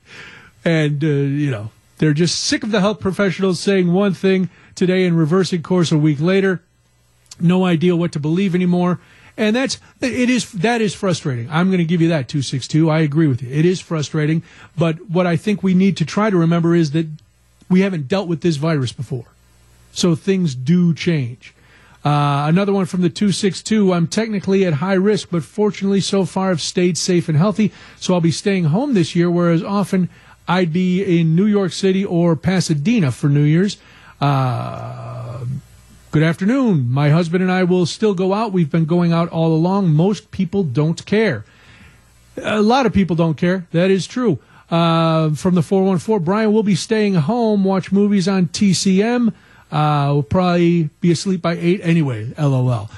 B: and, uh, you know, they're just sick of the health professionals saying one thing today and reversing course a week later. No idea what to believe anymore. And that's it is that is frustrating. I'm going to give you that 262. I agree with you. It is frustrating, but what I think we need to try to remember is that we haven't dealt with this virus before. So things do change. Uh, another one from the 262. I'm technically at high risk, but fortunately so far I've stayed safe and healthy. So I'll be staying home this year, whereas often I'd be in New York City or Pasadena for New Year's. Uh, Good afternoon. My husband and I will still go out. We've been going out all along. Most people don't care. A lot of people don't care. That is true. Uh, from the 414, Brian will be staying home, watch movies on TCM. Uh, we'll probably be asleep by 8 anyway. LOL.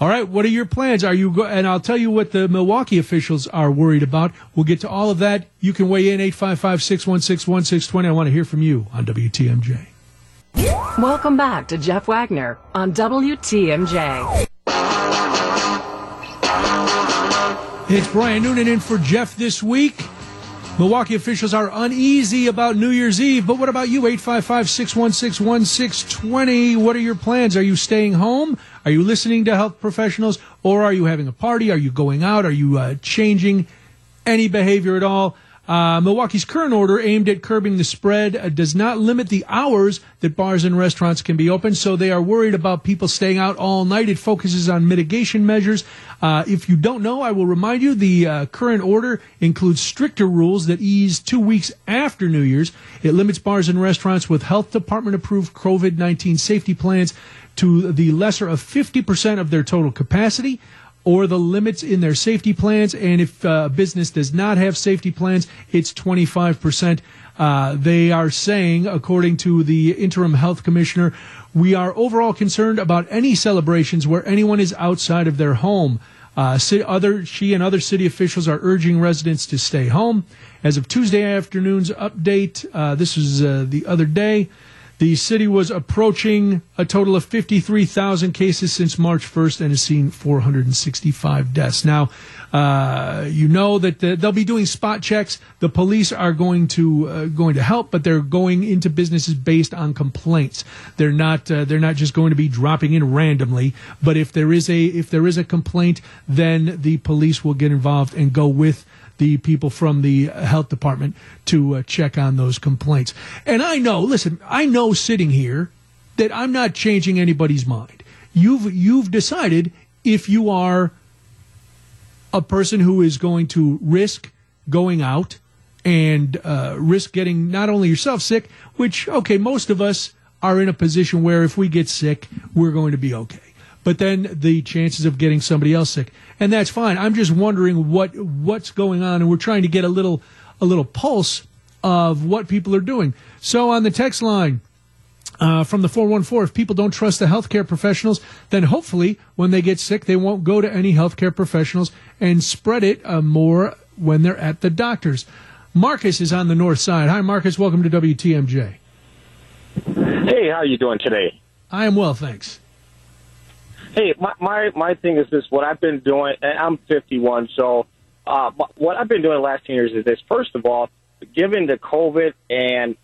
B: All right, what are your plans? Are you go- and I'll tell you what the Milwaukee officials are worried about. We'll get to all of that. You can weigh in 855-616-1620. I want to hear from you on WTMJ.
H: Welcome back to Jeff Wagner on WTMJ.
B: It's Brian Noonan in for Jeff this week. Milwaukee officials are uneasy about New Year's Eve, but what about you? 855 616 1620. What are your plans? Are you staying home? Are you listening to health professionals? Or are you having a party? Are you going out? Are you uh, changing any behavior at all? Uh, Milwaukee's current order, aimed at curbing the spread, uh, does not limit the hours that bars and restaurants can be open. So they are worried about people staying out all night. It focuses on mitigation measures. Uh, if you don't know, I will remind you the uh, current order includes stricter rules that ease two weeks after New Year's. It limits bars and restaurants with health department approved COVID 19 safety plans to the lesser of 50% of their total capacity or the limits in their safety plans. And if uh, a business does not have safety plans, it's 25%. Uh, they are saying, according to the interim health commissioner, we are overall concerned about any celebrations where anyone is outside of their home. Uh, other, she and other city officials are urging residents to stay home. As of Tuesday afternoon's update, uh, this was uh, the other day, the city was approaching a total of 53,000 cases since March 1st and has seen 465 deaths. Now, uh, you know that the, they'll be doing spot checks. The police are going to uh, going to help, but they're going into businesses based on complaints. They're not uh, they're not just going to be dropping in randomly. But if there is a if there is a complaint, then the police will get involved and go with the people from the health department to uh, check on those complaints. And I know, listen, I know sitting here that I'm not changing anybody's mind. You've you've decided if you are a person who is going to risk going out and uh, risk getting not only yourself sick, which okay, most of us are in a position where if we get sick, we're going to be okay. But then the chances of getting somebody else sick and that's fine. I'm just wondering what what's going on, and we're trying to get a little a little pulse of what people are doing. So on the text line. Uh, from the 414, if people don't trust the healthcare professionals, then hopefully when they get sick, they won't go to any healthcare professionals and spread it uh, more when they're at the doctors. Marcus is on the north side. Hi, Marcus. Welcome to WTMJ.
I: Hey, how are you doing today?
B: I am well, thanks.
I: Hey, my, my, my thing is this. What I've been doing, and I'm 51, so uh, what I've been doing the last 10 years is this. First of all, given the COVID and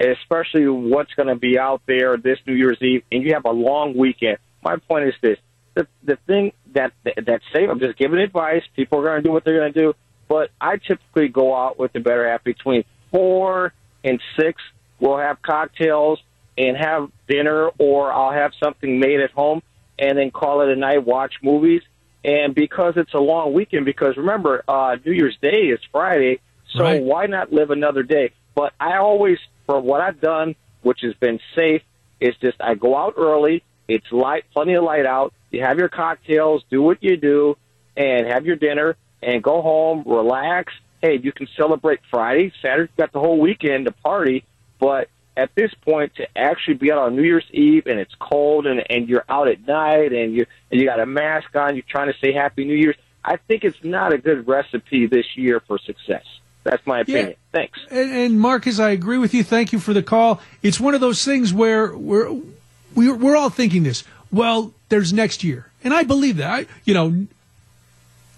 I: especially what's going to be out there this New Year's Eve, and you have a long weekend, my point is this. The, the thing that, that that's safe, I'm just giving advice. People are going to do what they're going to do. But I typically go out with the better half between 4 and 6. We'll have cocktails and have dinner, or I'll have something made at home and then call it a night, watch movies. And because it's a long weekend, because remember, uh, New Year's Day is Friday, so right. why not live another day? But I always, for what I've done, which has been safe, is just I go out early. It's light, plenty of light out. You have your cocktails, do what you do, and have your dinner, and go home, relax. Hey, you can celebrate Friday, Saturday. You got the whole weekend to party, but at this point to actually be out on New Year's Eve and it's cold and and you're out at night and you and you got a mask on, you're trying to say Happy New Year's. I think it's not a good recipe this year for success. That's my opinion. Yeah. Thanks.
B: And, and Marcus, I agree with you. Thank you for the call. It's one of those things where we're we're, we're all thinking this. Well, there's next year, and I believe that. I you know,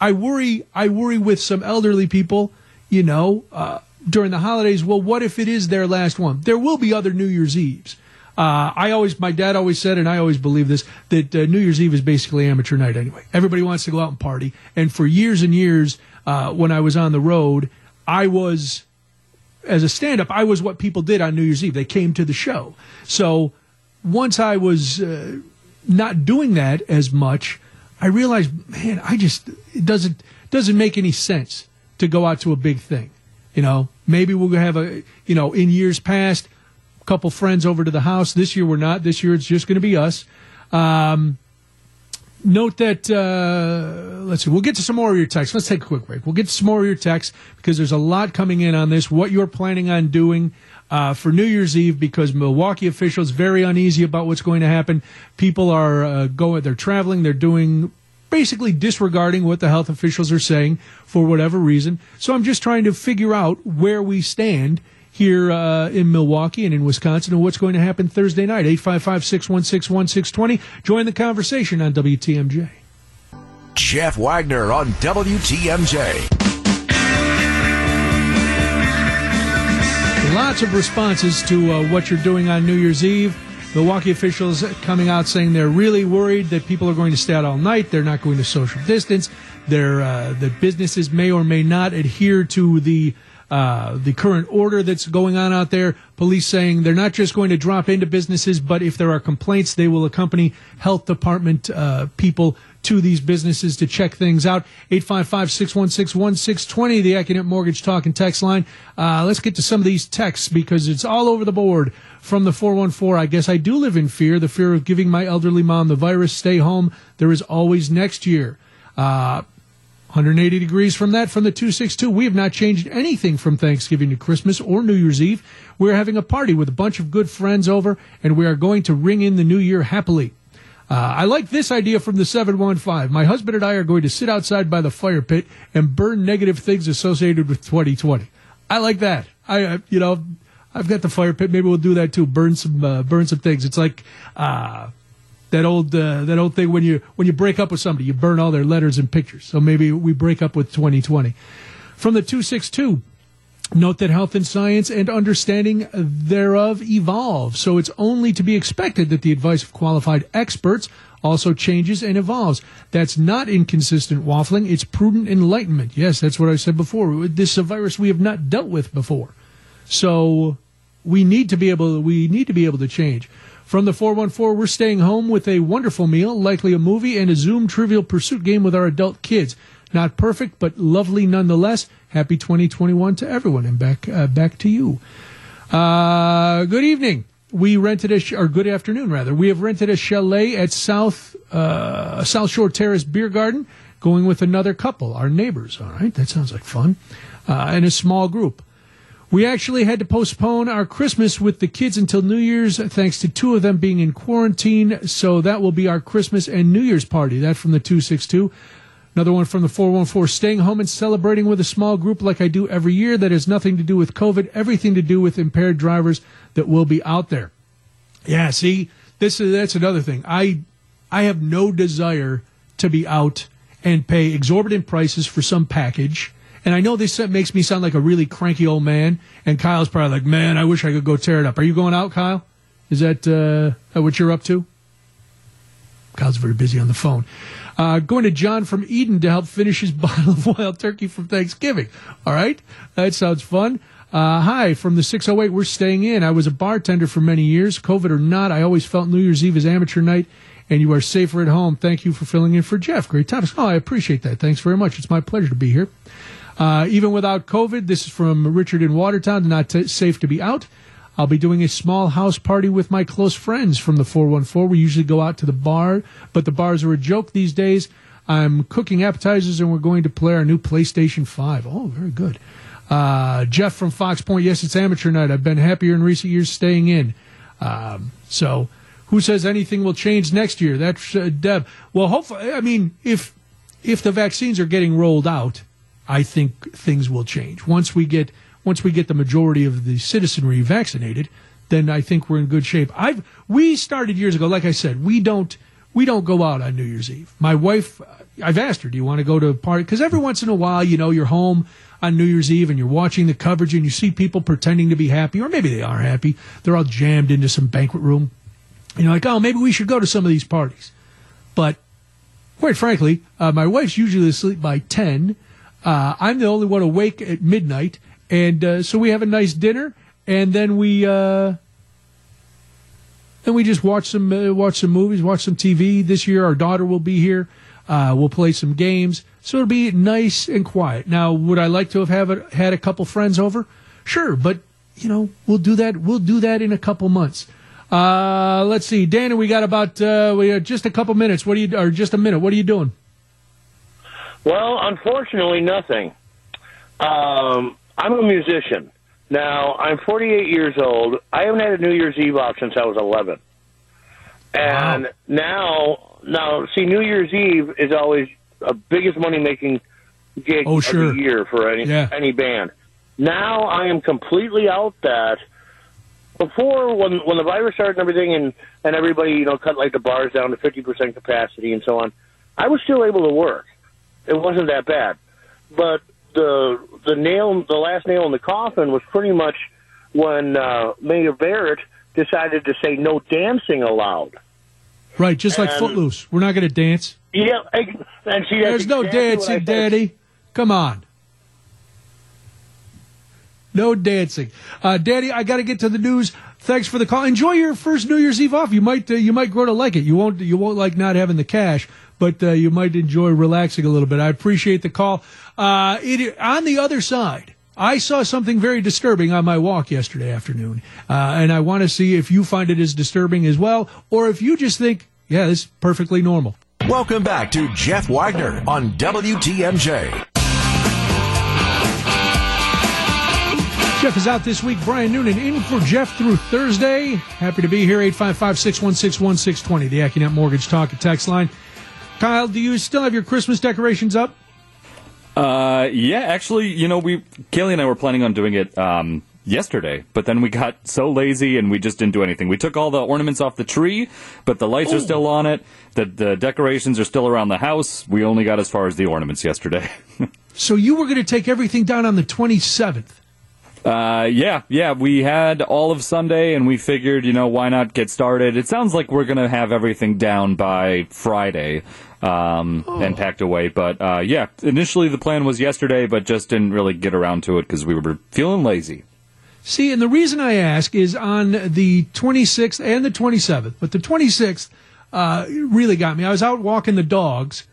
B: I worry. I worry with some elderly people. You know. Uh, during the holidays. Well, what if it is their last one? There will be other New Year's Eves. Uh, I always, my dad always said, and I always believe this, that uh, New Year's Eve is basically amateur night anyway. Everybody wants to go out and party. And for years and years, uh, when I was on the road, I was, as a stand up, I was what people did on New Year's Eve. They came to the show. So once I was uh, not doing that as much, I realized, man, I just, it doesn't, doesn't make any sense to go out to a big thing. You know, maybe we'll have a, you know, in years past, a couple friends over to the house. This year we're not. This year it's just going to be us. Um, note that, uh, let's see, we'll get to some more of your texts. Let's take a quick break. We'll get to some more of your texts because there's a lot coming in on this, what you're planning on doing. Uh, for New Year's Eve because Milwaukee officials very uneasy about what's going to happen. People are uh, going, they're traveling, they're doing basically disregarding what the health officials are saying for whatever reason. So I'm just trying to figure out where we stand here uh, in Milwaukee and in Wisconsin and what's going to happen Thursday night. 855 616 1620. Join the conversation on WTMJ.
A: Jeff Wagner on WTMJ.
B: Lots of responses to uh, what you're doing on New Year's Eve. Milwaukee officials coming out saying they're really worried that people are going to stay out all night. They're not going to social distance. They're, uh, that businesses may or may not adhere to the uh, the current order that's going on out there. Police saying they're not just going to drop into businesses, but if there are complaints, they will accompany health department uh, people to these businesses to check things out. 855-616-1620, the Accunet Mortgage Talk and Text line. Uh, let's get to some of these texts because it's all over the board from the 414. I guess I do live in fear, the fear of giving my elderly mom the virus. Stay home. There is always next year. Uh, 180 degrees from that from the 262. We have not changed anything from Thanksgiving to Christmas or New Year's Eve. We're having a party with a bunch of good friends over, and we are going to ring in the new year happily. Uh, I like this idea from the 715. My husband and I are going to sit outside by the fire pit and burn negative things associated with 2020. I like that. I, you know, I've got the fire pit. Maybe we'll do that too. Burn some, uh, burn some things. It's like, uh, that old uh, that old thing when you when you break up with somebody, you burn all their letters and pictures. So maybe we break up with 2020. From the 262, note that health and science and understanding thereof evolve. So it's only to be expected that the advice of qualified experts also changes and evolves. That's not inconsistent waffling. It's prudent enlightenment. Yes, that's what I said before. This is a virus we have not dealt with before. So we need to be able we need to be able to change. From the 414, we're staying home with a wonderful meal, likely a movie, and a Zoom Trivial Pursuit game with our adult kids. Not perfect, but lovely nonetheless. Happy 2021 to everyone, and back uh, back to you. Uh, good evening. We rented a sh- or good afternoon rather. We have rented a chalet at South uh, South Shore Terrace Beer Garden, going with another couple, our neighbors. All right, that sounds like fun, uh, and a small group. We actually had to postpone our Christmas with the kids until New Year's, thanks to two of them being in quarantine. So that will be our Christmas and New Year's party. That from the 262. Another one from the 414. Staying home and celebrating with a small group like I do every year. That has nothing to do with COVID, everything to do with impaired drivers that will be out there. Yeah, see, this is that's another thing. I I have no desire to be out and pay exorbitant prices for some package and I know this makes me sound like a really cranky old man. And Kyle's probably like, man, I wish I could go tear it up. Are you going out, Kyle? Is that uh, what you're up to? Kyle's very busy on the phone. Uh, going to John from Eden to help finish his bottle of wild turkey from Thanksgiving. All right. That sounds fun. Uh, hi, from the 608, we're staying in. I was a bartender for many years. COVID or not, I always felt New Year's Eve is amateur night, and you are safer at home. Thank you for filling in for Jeff. Great topics. Oh, I appreciate that. Thanks very much. It's my pleasure to be here. Uh, even without COVID, this is from Richard in Watertown. Not t- safe to be out. I'll be doing a small house party with my close friends from the 414. We usually go out to the bar, but the bars are a joke these days. I'm cooking appetizers and we're going to play our new PlayStation 5. Oh, very good. Uh, Jeff from Fox Point. Yes, it's amateur night. I've been happier in recent years staying in. Um, so who says anything will change next year? That's uh, Deb. Well, hopefully, I mean, if, if the vaccines are getting rolled out, I think things will change once we get once we get the majority of the citizenry vaccinated. Then I think we're in good shape. I've we started years ago. Like I said, we don't we don't go out on New Year's Eve. My wife, I've asked her, do you want to go to a party? Because every once in a while, you know, you're home on New Year's Eve and you're watching the coverage and you see people pretending to be happy, or maybe they are happy. They're all jammed into some banquet room. And you're like, oh, maybe we should go to some of these parties. But quite frankly, uh, my wife's usually asleep by 10 uh, I'm the only one awake at midnight, and uh, so we have a nice dinner, and then we uh, then we just watch some uh, watch some movies, watch some TV. This year, our daughter will be here. Uh, we'll play some games, so it'll be nice and quiet. Now, would I like to have, have a, had a couple friends over? Sure, but you know, we'll do that. We'll do that in a couple months. Uh, let's see, Dana. We got about we have just a couple minutes. What are you, or just a minute? What are you doing?
J: Well, unfortunately, nothing. Um, I'm a musician. Now, I'm 48 years old. I haven't had a New Year's Eve off since I was 11. And wow. now, now, see, New Year's Eve is always a biggest money making gig
B: oh, sure.
J: of the year for any yeah. any band. Now I am completely out that. Before, when when the virus started and everything, and and everybody you know cut like the bars down to fifty percent capacity and so on, I was still able to work. It wasn't that bad, but the the nail, the last nail in the coffin was pretty much when uh, Mayor Barrett decided to say no dancing allowed.
B: Right, just like Footloose. We're not going to dance.
J: Yeah, and see,
B: there's no dancing, Daddy. Come on. No dancing. Uh, Daddy, I got to get to the news. Thanks for the call. Enjoy your first New Year's Eve off. You might uh, you might grow to like it. You won't you won't like not having the cash, but uh, you might enjoy relaxing a little bit. I appreciate the call. Uh, it, on the other side, I saw something very disturbing on my walk yesterday afternoon, uh, and I want to see if you find it as disturbing as well, or if you just think, yeah, this is perfectly normal.
A: Welcome back to Jeff Wagner on WTMJ.
B: Jeff is out this week. Brian Noonan in for Jeff through Thursday. Happy to be here. 855 616 1620, the Accunet Mortgage Talk and Text line. Kyle, do you still have your Christmas decorations up?
C: Uh, yeah, actually, you know, we Kaylee and I were planning on doing it um, yesterday, but then we got so lazy and we just didn't do anything. We took all the ornaments off the tree, but the lights
B: Oh.
C: are still on it. The the decorations are still around the house. We only got as far as the ornaments yesterday.
B: So you were going to take everything down on the 27th.
C: Uh, yeah, yeah, we had all of Sunday and we figured, you know, why not get started? It sounds like we're gonna have everything down by Friday, um, and packed away. But, uh, yeah, initially the plan was yesterday, but just didn't really get around to it because we were feeling lazy.
B: See, and the reason I ask is on the 26th and the 27th, but the 26th uh, really got me. I was out walking the dogs,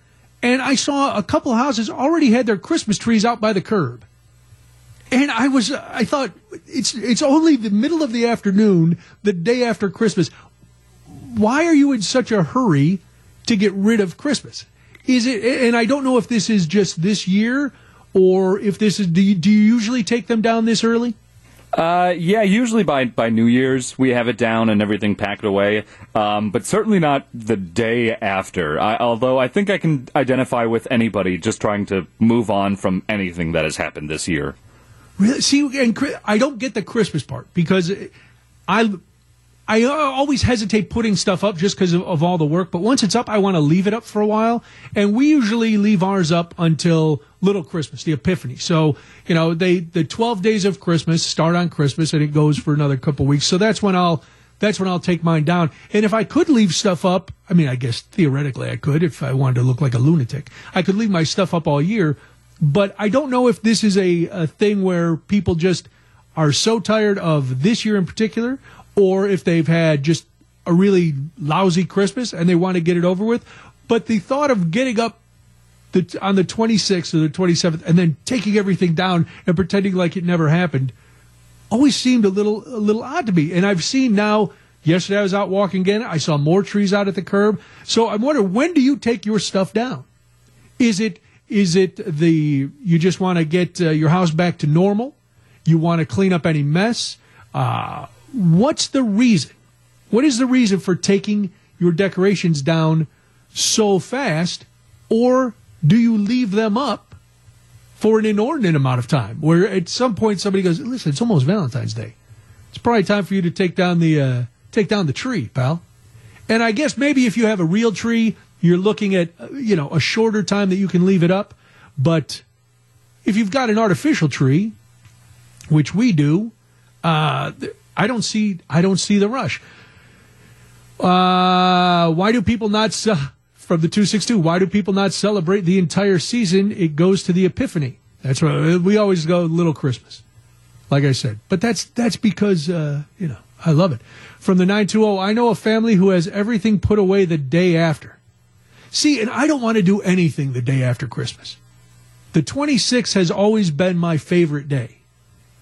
B: and I saw a couple houses already had their Christmas trees out by the curb. And I was, I thought, it's it's only the middle of the afternoon, the day after Christmas. Why are you in such a hurry to get rid of Christmas? Is it? And I don't know if this is just this year, or if this is. Do you, do you usually take them down this early?
C: Uh, yeah, usually by, by New Year's we have it down and everything packed away, um, but certainly not the day after. I, although I think I can identify with anybody just trying to move on from anything that has happened this year.
B: Really? See, and I don't get the Christmas part because I I always hesitate putting stuff up just because of, of all the work. But once it's up, I want to leave it up for a while, and we usually leave ours up until Little Christmas, the Epiphany. So you know, they the twelve days of Christmas start on Christmas, and it goes for another couple weeks. So that's when I'll that's when I'll take mine down. And if I could leave stuff up, I mean, I guess theoretically I could if I wanted to look like a lunatic. I could leave my stuff up all year, but I don't know if this is a, a thing where people just are so tired of this year in particular, or if they've had just a really lousy Christmas and they want to get it over with. But the thought of getting up the, on the 26th or the 27th and then taking everything down and pretending like it never happened always seemed a little a little odd to me. And I've seen now. Yesterday I was out walking again. I saw more trees out at the curb. So I'm wondering when do you take your stuff down? Is it is it the you just want to get uh, your house back to normal? You want to clean up any mess? Uh, what's the reason? What is the reason for taking your decorations down so fast, or do you leave them up for an inordinate amount of time? Where at some point somebody goes, "Listen, it's almost Valentine's Day. It's probably time for you to take down the uh, take down the tree, pal." And I guess maybe if you have a real tree, you're looking at uh, you know a shorter time that you can leave it up. But if you've got an artificial tree, which we do, uh, I don't see I don't see the rush. Uh, why do people not from the two six two? Why do people not celebrate the entire season? It goes to the Epiphany. That's what we always go little Christmas, like I said. But that's that's because uh, you know I love it. From the nine two zero, I know a family who has everything put away the day after. See, and I don't want to do anything the day after Christmas. The 26th has always been my favorite day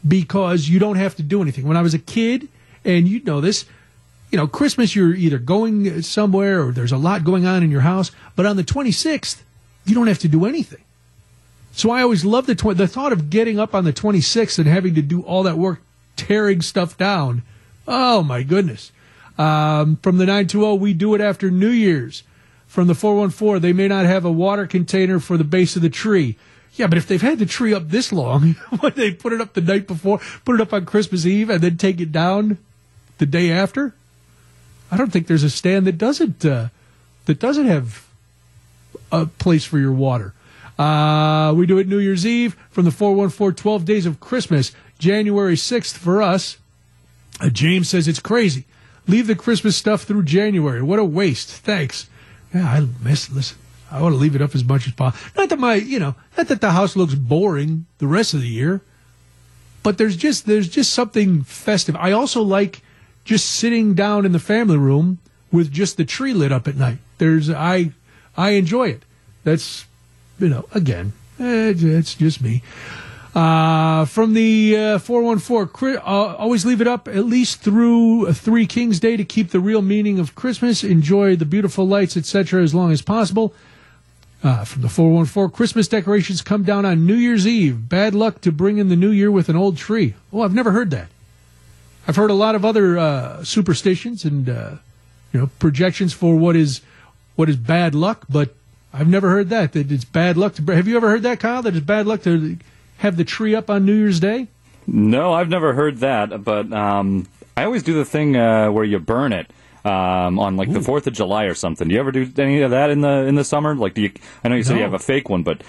B: because you don't have to do anything. When I was a kid, and you know this, you know, Christmas, you're either going somewhere or there's a lot going on in your house. But on the 26th, you don't have to do anything. So I always loved the tw- the thought of getting up on the 26th and having to do all that work, tearing stuff down. Oh my goodness! Um, from the 920, we do it after New Year's. From the 414, they may not have a water container for the base of the tree. Yeah, but if they've had the tree up this long, when they put it up the night before, put it up on Christmas Eve, and then take it down the day after, I don't think there's a stand that doesn't uh, that doesn't have a place for your water. Uh, we do it New Year's Eve from the 414 12 days of Christmas, January 6th for us. Uh, James says it's crazy. Leave the Christmas stuff through January. What a waste. Thanks. Yeah, I miss, listen, I want to leave it up as much as possible. Not that my, you know, not that the house looks boring the rest of the year, but there's just there's just something festive. I also like just sitting down in the family room with just the tree lit up at night. There's I I enjoy it. That's you know again eh, it's just me. Uh, from the uh, 414, uh, always leave it up at least through Three Kings Day to keep the real meaning of Christmas. Enjoy the beautiful lights, etc., as long as possible. Uh, from the 414, Christmas decorations come down on New Year's Eve. Bad luck to bring in the new year with an old tree. Oh, I've never heard that. I've heard a lot of other uh, superstitions and uh, you know projections for what is what is bad luck, but I've never heard that that it's bad luck to. Have you ever heard that, Kyle? That it's bad luck to have the tree up on New Year's Day?
C: No, I've never heard that, but um, I always do the thing uh, where you burn it. Um, on like Ooh. the Fourth of July or something. Do you ever do any of that in the in the summer? Like, do you? I know you said no. you have a fake one, but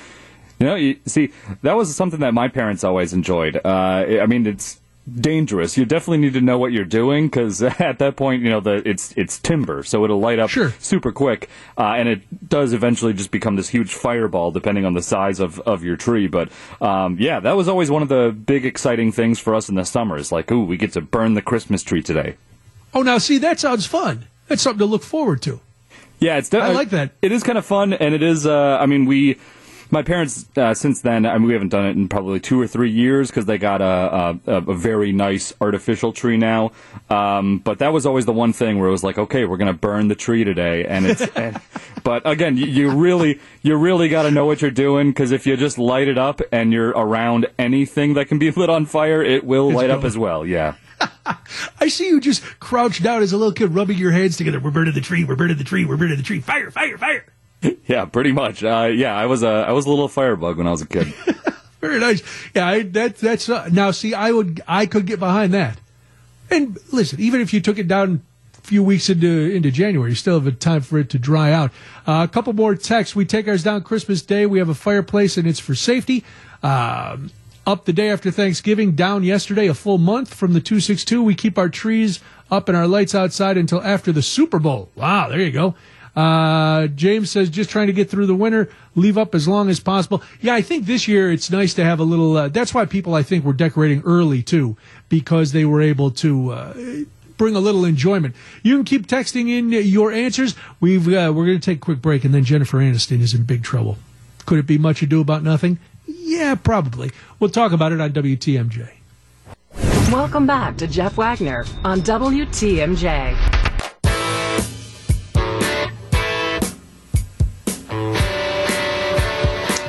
C: you know, you see, that was something that my parents always enjoyed. Uh, I mean, it's dangerous. You definitely need to know what you're doing because at that point, you know, the it's it's timber, so it'll light up
B: sure.
C: super quick, uh, and it does eventually just become this huge fireball depending on the size of, of your tree. But um, yeah, that was always one of the big exciting things for us in the summer. Is like, ooh, we get to burn the Christmas tree today.
B: Oh, now see, that sounds fun. That's something to look forward to.
C: Yeah, it's.
B: De- I like that.
C: It is kind of fun, and it is. Uh, I mean, we my parents uh, since then I mean we haven't done it in probably two or three years because they got a, a, a, very nice artificial tree now um, but that was always the one thing where it was like okay we're gonna burn the tree today and it's and, but again you, you really you really got to know what you're doing because if you just light it up and you're around anything that can be lit on fire it will it's light going. up as well yeah
B: I see you just crouched down as a little kid, rubbing your hands together. We're burning the tree. We're burning the tree. We're burning the tree. Fire! Fire! Fire!
C: yeah, pretty much. Uh, yeah, I was a I was a little firebug when I was a kid.
B: Very nice. Yeah, I, that that's uh, now. See, I would I could get behind that. And listen, even if you took it down a few weeks into into January, you still have a time for it to dry out. Uh, a couple more texts. We take ours down Christmas Day. We have a fireplace, and it's for safety. Um, up the day after Thanksgiving, down yesterday, a full month from the 262. We keep our trees up and our lights outside until after the Super Bowl. Wow, there you go. Uh, James says just trying to get through the winter, leave up as long as possible. Yeah, I think this year it's nice to have a little. Uh, that's why people I think were decorating early too, because they were able to. Uh, bring a little enjoyment. You can keep texting in your answers. We've uh, we're going to take a quick break, and then Jennifer Aniston is in big trouble. Could it be much ado about nothing? Yeah, probably. We'll talk about it on WTMJ.
H: Welcome back to Jeff Wagner on WTMJ.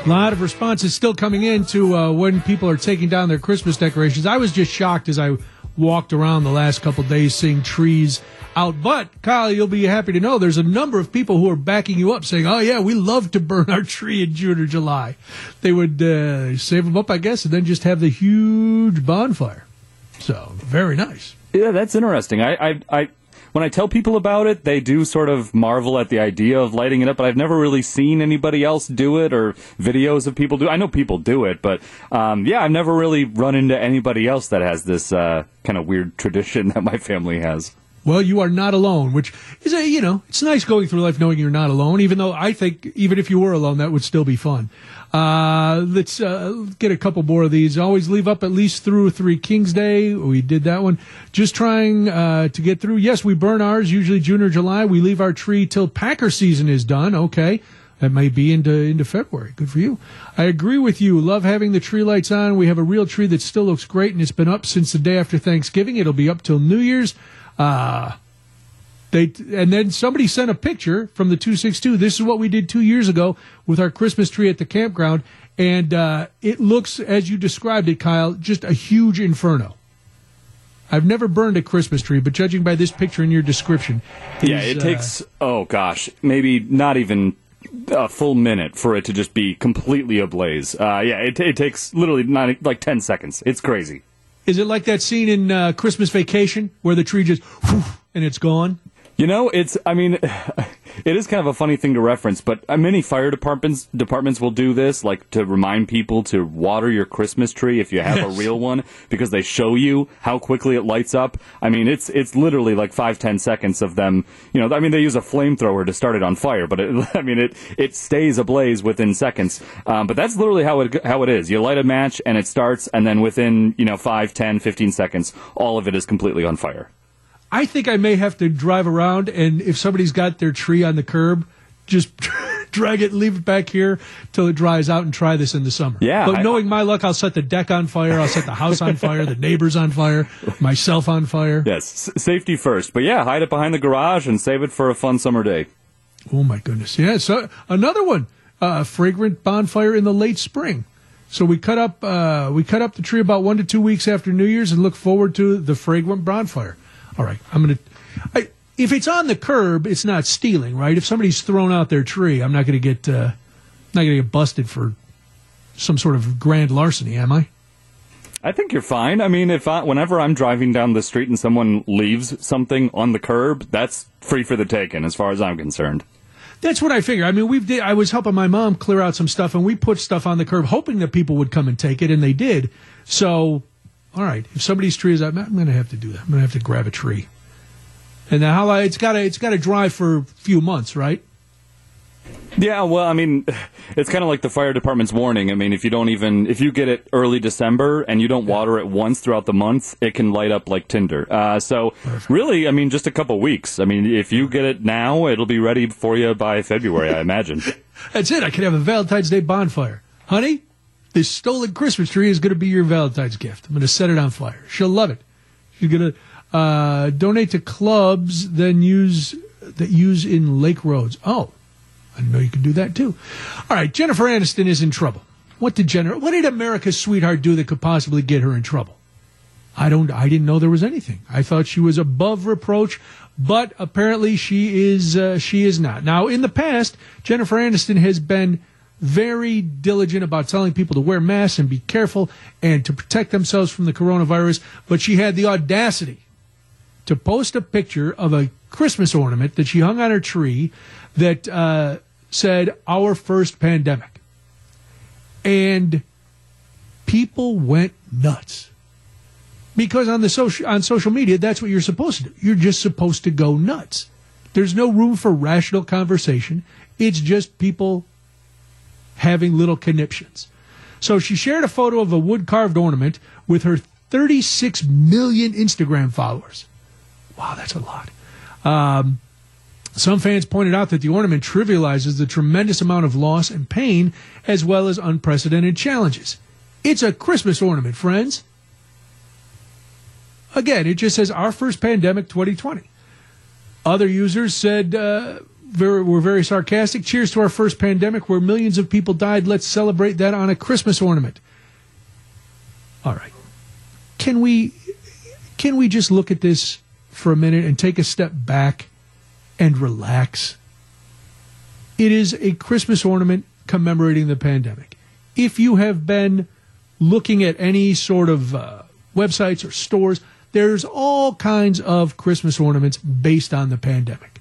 B: A lot of responses still coming in to uh, when people are taking down their Christmas decorations. I was just shocked as I walked around the last couple days seeing trees out. But Kyle, you'll be happy to know there's a number of people who are backing you up, saying, "Oh yeah, we love to burn our tree in June or July." They would uh, save them up, I guess, and then just have the huge bonfire. So very nice.
C: Yeah, that's interesting. I, I, I when I tell people about it, they do sort of marvel at the idea of lighting it up, but I've never really seen anybody else do it or videos of people do. I know people do it, but um, yeah, I've never really run into anybody else that has this uh, kind of weird tradition that my family has.
B: Well, you are not alone, which is a, you know, it's nice going through life knowing you're not alone, even though I think even if you were alone, that would still be fun. Uh, let's uh, get a couple more of these. Always leave up at least through Three Kings Day. We did that one. Just trying uh, to get through. Yes, we burn ours usually June or July. We leave our tree till Packer season is done. Okay. That may be into into February. Good for you. I agree with you. Love having the tree lights on. We have a real tree that still looks great, and it's been up since the day after Thanksgiving. It'll be up till New Year's. Uh, they and then somebody sent a picture from the 262. This is what we did two years ago with our Christmas tree at the campground, and uh, it looks as you described it, Kyle, just a huge inferno. I've never burned a Christmas tree, but judging by this picture in your description,
C: yeah, it uh, takes oh gosh, maybe not even a full minute for it to just be completely ablaze. Uh, yeah, it, it takes literally nine, like ten seconds. It's crazy.
B: Is it like that scene in uh, Christmas Vacation where the tree just and it's gone?
C: You know, it's. I mean, it is kind of a funny thing to reference, but uh, many fire departments departments will do this, like to remind people to water your Christmas tree if you have a real one, because they show you how quickly it lights up. I mean, it's it's literally like five ten seconds of them. You know, I mean, they use a flamethrower to start it on fire, but it, I mean, it it stays ablaze within seconds. Um, but that's literally how it how it is. You light a match and it starts, and then within you know five, ten, fifteen seconds, all of it is completely on fire.
B: I think I may have to drive around, and if somebody's got their tree on the curb, just drag it, leave it back here till it dries out, and try this in the summer.
C: Yeah,
B: But
C: I-
B: knowing my luck, I'll set the deck on fire, I'll set the house on fire, the neighbors on fire, myself on fire.
C: Yes, safety first. But yeah, hide it behind the garage and save it for a fun summer day.
B: Oh my goodness! Yeah. So another one, uh, fragrant bonfire in the late spring. So we cut up uh, we cut up the tree about one to two weeks after New Year's and look forward to the fragrant bonfire. All right, I'm gonna. I, if it's on the curb, it's not stealing, right? If somebody's thrown out their tree, I'm not gonna get uh, not gonna get busted for some sort of grand larceny, am I?
C: I think you're fine. I mean, if I, whenever I'm driving down the street and someone leaves something on the curb, that's free for the taking, as far as I'm concerned.
B: That's what I figure. I mean, we've did, I was helping my mom clear out some stuff, and we put stuff on the curb, hoping that people would come and take it, and they did. So, all right, if somebody's tree is out, I'm going to have to do that. I'm going to have to grab a tree. And how? It's got to it's got to dry for a few months, right?
C: Yeah, well, I mean, it's kind of like the fire department's warning. I mean, if you don't even if you get it early December and you don't water it once throughout the month, it can light up like tinder. Uh, so really, I mean, just a couple weeks. I mean, if you get it now, it'll be ready for you by February, I imagine.
B: That's it. I could have a Valentine's Day bonfire, honey. This stolen Christmas tree is going to be your Valentine's gift. I'm going to set it on fire. She'll love it. She's going to uh, donate to clubs, then use that use in lake roads. Oh, I know you can do that too. All right, Jennifer Aniston is in trouble. What did Jennifer? What did America's sweetheart do that could possibly get her in trouble? I don't. I didn't know there was anything. I thought she was above reproach, but apparently she is. Uh, she is not. Now, in the past, Jennifer Aniston has been very diligent about telling people to wear masks and be careful and to protect themselves from the coronavirus. But she had the audacity to post a picture of a Christmas ornament that she hung on her tree that uh, said "Our first pandemic," and people went nuts. Because on the social on social media that's what you're supposed to do. You're just supposed to go nuts. There's no room for rational conversation. It's just people having little conniptions. So she shared a photo of a wood carved ornament with her 36 million instagram followers. Wow that's a lot. Um, some fans pointed out that the ornament trivializes the tremendous amount of loss and pain as well as unprecedented challenges. It's a christmas ornament friends. Again, it just says our first pandemic 2020. Other users said uh, very, were very sarcastic. Cheers to our first pandemic where millions of people died. Let's celebrate that on a Christmas ornament. All right. Can we can we just look at this for a minute and take a step back and relax? It is a Christmas ornament commemorating the pandemic. If you have been looking at any sort of uh, websites or stores, there's all kinds of Christmas ornaments based on the pandemic,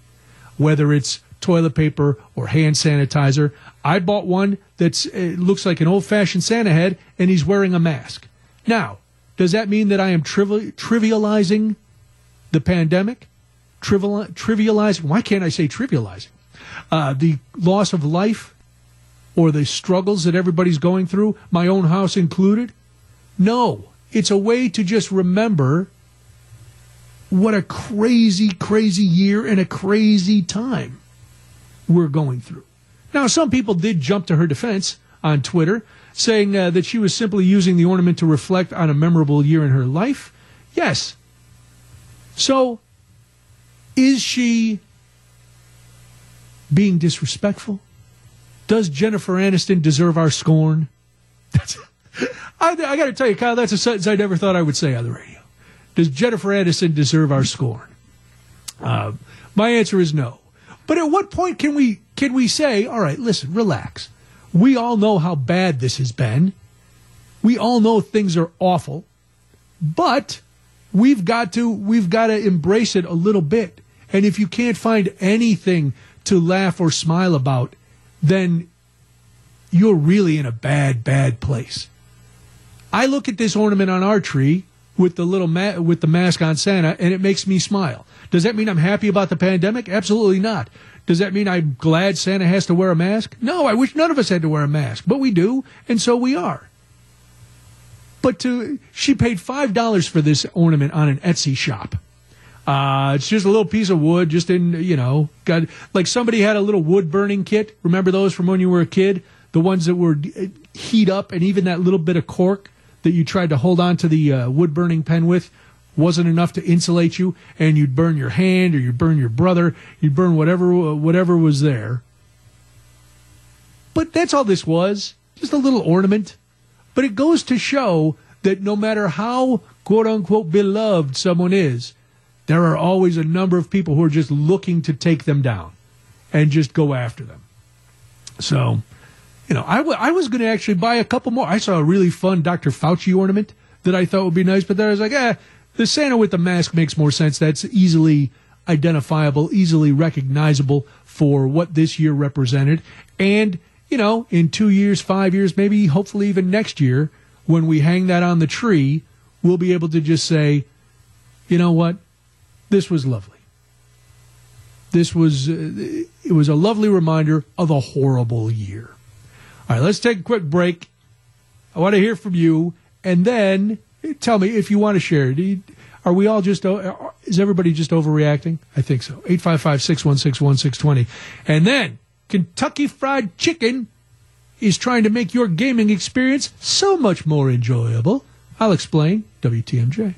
B: whether it's toilet paper or hand sanitizer. I bought one that looks like an old fashioned Santa head, and he's wearing a mask. Now, does that mean that I am trivial, trivializing the pandemic? Trivial, trivializing? Why can't I say trivializing? Uh, the loss of life or the struggles that everybody's going through, my own house included? No, it's a way to just remember what a crazy, crazy year and a crazy time we're going through. Now, some people did jump to her defense on Twitter, saying uh, that she was simply using the ornament to reflect on a memorable year in her life. Yes. So, is she being disrespectful? Does Jennifer Aniston deserve our scorn? I, I got to tell you, Kyle, that's a sentence I never thought I would say on the radio. Does Jennifer Aniston deserve our scorn? Uh, my answer is no. But at what point can we can we say, all right, listen, relax. We all know how bad this has been. We all know things are awful, but we've got to we've got to embrace it a little bit. And if you can't find anything to laugh or smile about, then you're really in a bad, bad place. I look at this ornament on our tree with the little ma- with the mask on Santa, and it makes me smile. Does that mean I'm happy about the pandemic? Absolutely not. Does that mean I'm glad Santa has to wear a mask? No, I wish none of us had to wear a mask, but we do, and so we are. But to she paid five dollars for this ornament on an Etsy shop. Uh, it's just a little piece of wood, just in you know, got like somebody had a little wood burning kit. Remember those from when you were a kid? The ones that were uh, heat up, and even that little bit of cork that you tried to hold on to the uh, wood burning pen with wasn't enough to insulate you, and you'd burn your hand or you'd burn your brother, you'd burn whatever whatever was there. But that's all this was, just a little ornament. But it goes to show that no matter how quote unquote beloved someone is, there are always a number of people who are just looking to take them down and just go after them. So, you know, I, w- I was going to actually buy a couple more. I saw a really fun Dr. Fauci ornament that I thought would be nice, but then I was like, eh, the Santa with the mask makes more sense. That's easily identifiable, easily recognizable for what this year represented. And, you know, in two years, five years, maybe hopefully even next year, when we hang that on the tree, we'll be able to just say, you know what? This was lovely. This was, uh, it was a lovely reminder of a horrible year. All right, let's take a quick break. I want to hear from you. And then tell me if you want to share. You, are we all just, is everybody just overreacting? I think so. 855 616 1620. And then Kentucky Fried Chicken is trying to make your gaming experience so much more enjoyable. I'll explain. WTMJ.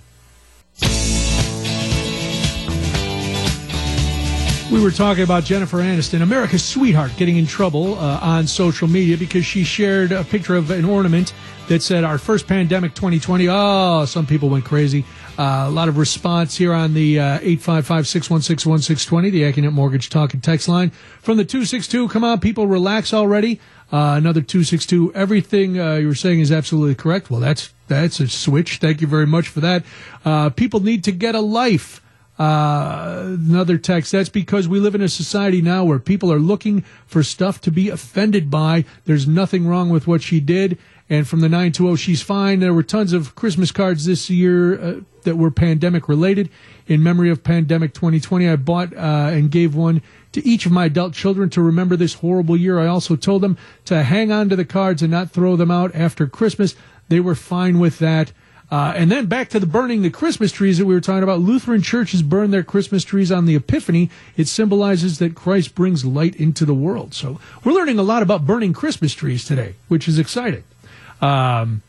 B: We were talking about Jennifer Aniston, America's sweetheart, getting in trouble uh, on social media because she shared a picture of an ornament that said, Our first pandemic 2020. Oh, some people went crazy. Uh, a lot of response here on the 855 616 1620, the Accunet Mortgage Talk and Text line. From the 262, come on, people, relax already. Uh, another 262. Everything uh, you were saying is absolutely correct. Well, that's that's a switch. Thank you very much for that. Uh, people need to get a life. Uh, another text. That's because we live in a society now where people are looking for stuff to be offended by. There's nothing wrong with what she did. And from the 920, she's fine. There were tons of Christmas cards this year uh, that were pandemic related. In memory of pandemic 2020, I bought uh, and gave one to each of my adult children to remember this horrible year. I also told them to hang on to the cards and not throw them out after Christmas. They were fine with that. Uh, and then back to the burning the Christmas trees that we were talking about. Lutheran churches burn their Christmas trees on the Epiphany. It symbolizes that Christ brings light into the world. So we're learning a lot about burning Christmas trees today, which is exciting. Um,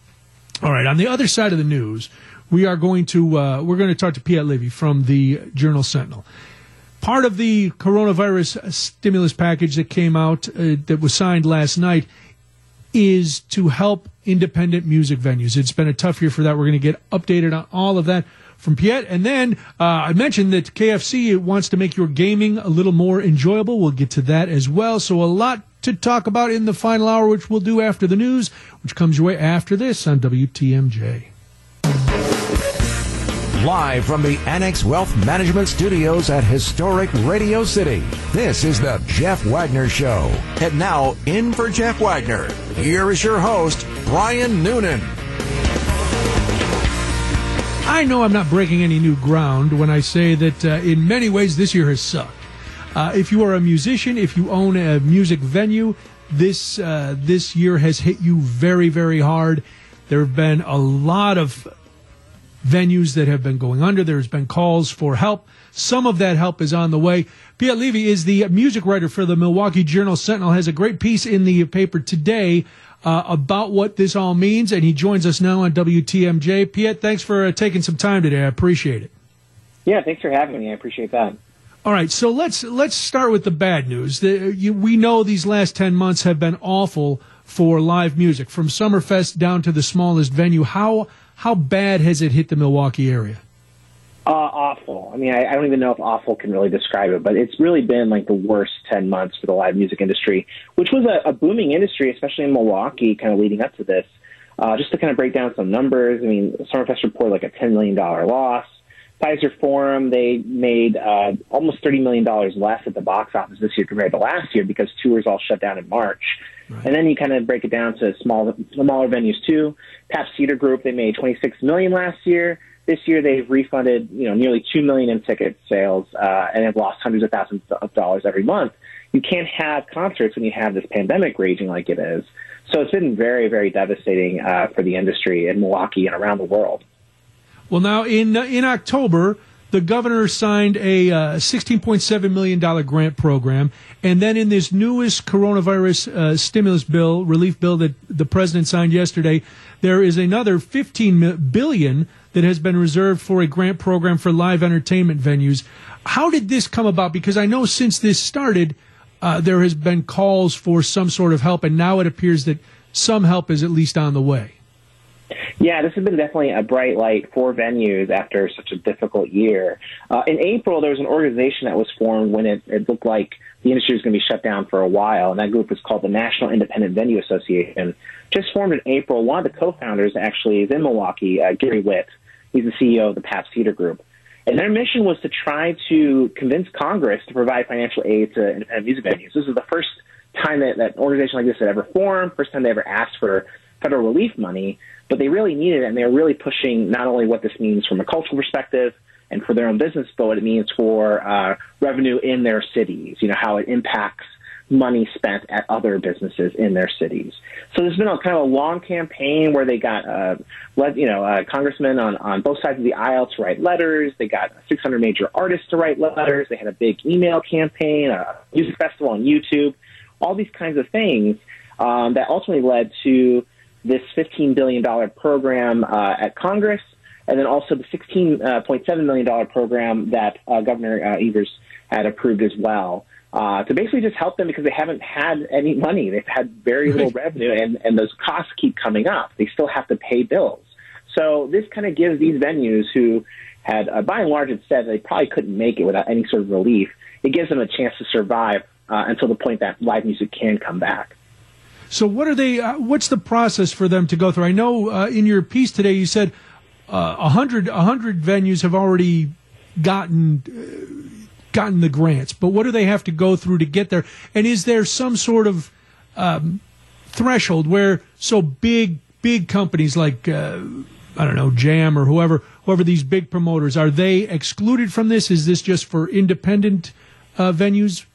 B: all right, on the other side of the news, we are going to uh, we're going to talk to Piet Levy from the Journal Sentinel. Part of the coronavirus stimulus package that came out uh, that was signed last night is to help independent music venues. It's been a tough year for that. We're going to get updated on all of that from Piet. And then uh, I mentioned that KFC wants to make your gaming a little more enjoyable. We'll get to that as well. So a lot to talk about in the final hour, which we'll do after the news, which comes your way after this on WTMJ.
A: Live from the Annex Wealth Management Studios at historic Radio City, this is the Jeff Wagner Show. And now, in for Jeff Wagner, here is your host, Brian Noonan.
B: I know I'm not breaking any new ground when I say that uh, in many ways this year has sucked. Uh, if you are a musician, if you own a music venue, this uh, this year has hit you very, very hard. There have been a lot of venues that have been going under. There's been calls for help. Some of that help is on the way. Piet Levy is the music writer for the Milwaukee Journal Sentinel. Has a great piece in the paper today uh, about what this all means, and he joins us now on WTMJ. Piet, thanks for uh, taking some time today. I appreciate it.
K: Yeah, thanks for having me. I appreciate that.
B: All right, so let's let's start with the bad news. The, you, we know these last ten months have been awful for live music, from Summerfest down to the smallest venue. How how bad has it hit the Milwaukee area?
K: Uh, awful. I mean, I, I don't even know if awful can really describe it, but it's really been like the worst 10 months for the live music industry, which was a, a booming industry, especially in Milwaukee, kind of leading up to this. Uh, just to kind of break down some numbers, I mean, Summerfest reported like a $10 million loss. Fiserv Forum, they made uh, almost $30 million less at the box office this year compared to last year because tours all shut down in March. Right. And then you kind of break it down to small, smaller venues too. Pabst Theater Group, they made 26 million last year. This year they've refunded, you know, nearly 2 million in ticket sales, uh, and have lost hundreds of thousands of dollars every month. You can't have concerts when you have this pandemic raging like it is. So it's been very, very devastating uh, for the industry in Milwaukee and around the world.
B: Well, now in uh, in October, the governor signed a uh, $16.7 million grant program. And then in this newest coronavirus uh, stimulus bill, relief bill that the president signed yesterday, there is another $15 billion that has been reserved for a grant program for live entertainment venues. How did this come about? Because I know since this started, uh, there has been calls for some sort of help, and now it appears that some help is at least on the way.
K: Yeah, this has been definitely a bright light for venues after such a difficult year. Uh, in April, there was an organization that was formed when it, it looked like the industry was going to be shut down for a while, and that group was called the National Independent Venue Association. Just formed in April. One of the co-founders actually is in Milwaukee, uh, Gary Witt. He's the CEO of the Pabst Theater Group. And their mission was to try to convince Congress to provide financial aid to independent music venues. This is the first time that, that an organization like this had ever formed, first time they ever asked for federal relief money but they really need it, and they're really pushing not only what this means from a cultural perspective and for their own business, but what it means for uh, revenue in their cities. You know how it impacts money spent at other businesses in their cities. So there's been a kind of a long campaign where they got, uh, you know, uh, congressmen on, on both sides of the aisle to write letters. They got 600 major artists to write letters. They had a big email campaign, a music festival on YouTube, all these kinds of things um, that ultimately led to this $15 billion program uh, at Congress, and then also the $16.7 million program that uh, Governor uh, Evers had approved as well. Uh, to basically just help them because they haven't had any money. They've had very little revenue, and, and those costs keep coming up. They still have to pay bills. So this kind of gives these venues who had, uh, by and large, it said they probably couldn't make it without any sort of relief. It gives them a chance to survive uh, until the point that live music can come back.
B: So, what are they? Uh, what's the process for them to go through? I know uh, in your piece today you said uh, a hundred a hundred venues have already gotten uh, gotten the grants, but what do they have to go through to get there? And is there some sort of um, threshold where so big big companies like uh, I don't know Jam or whoever whoever these big promoters are they excluded from this? Is this just for independent uh, venues?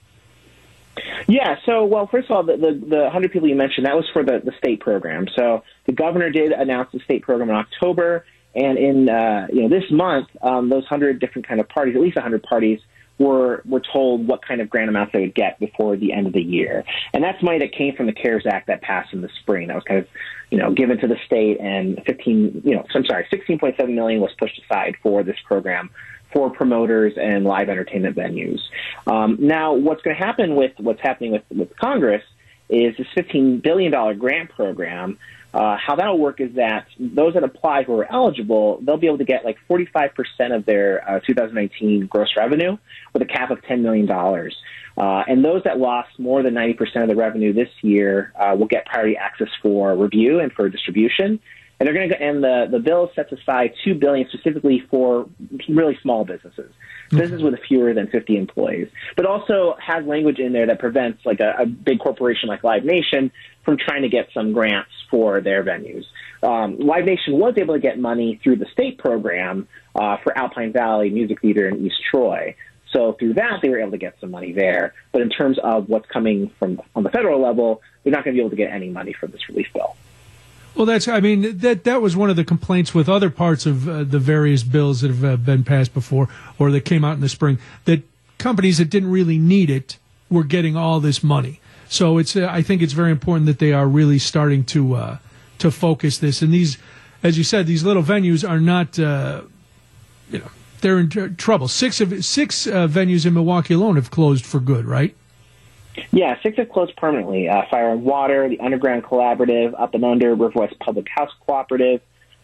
K: Yeah. So, well, first of all, the, the, the 100 people you mentioned, that was for the, the state program. So the governor did announce the state program in October. And in, uh, you know, this month, um, those 100 different kind of parties, at least 100 parties, were were told what kind of grant amounts they would get before the end of the year. And that's money that came from the CARES Act that passed in the spring. That was kind of, you know, given to the state and 15, you know, I'm sorry, 16.7 million was pushed aside for this program for promoters and live entertainment venues. Um, now, what's going to happen with what's happening with, with Congress is this $15 billion grant program. Uh, how that'll work is that those that apply who are eligible, they'll be able to get like 45% of their uh, 2019 gross revenue with a cap of $10 million. Uh, and those that lost more than 90% of the revenue this year uh, will get priority access for review and for distribution and they're going to and the the bill sets aside two billion specifically for really small businesses, mm-hmm. businesses with fewer than 50 employees, but also has language in there that prevents like a, a big corporation like Live Nation from trying to get some grants for their venues. Um, Live Nation was able to get money through the state program uh, for Alpine Valley Music Theater in East Troy. So through that, they were able to get some money there. But in terms of what's coming from on the federal level, they're not going to be able to get any money from this relief bill.
B: Well, that's, I mean, that, that was one of the complaints with other parts of uh, the various bills that have uh, been passed before or that came out in the spring that companies that didn't really need it were getting all this money. So it's, uh, I think it's very important that they are really starting to, uh, to focus this. And these, as you said, these little venues are not, uh, you know, they're in tr- trouble. Six of six uh, venues in Milwaukee alone have closed for good, right?
K: Yeah, six have closed permanently. Uh, Fire and Water, the Underground Collaborative, Up and Under, River West Public House Cooperative,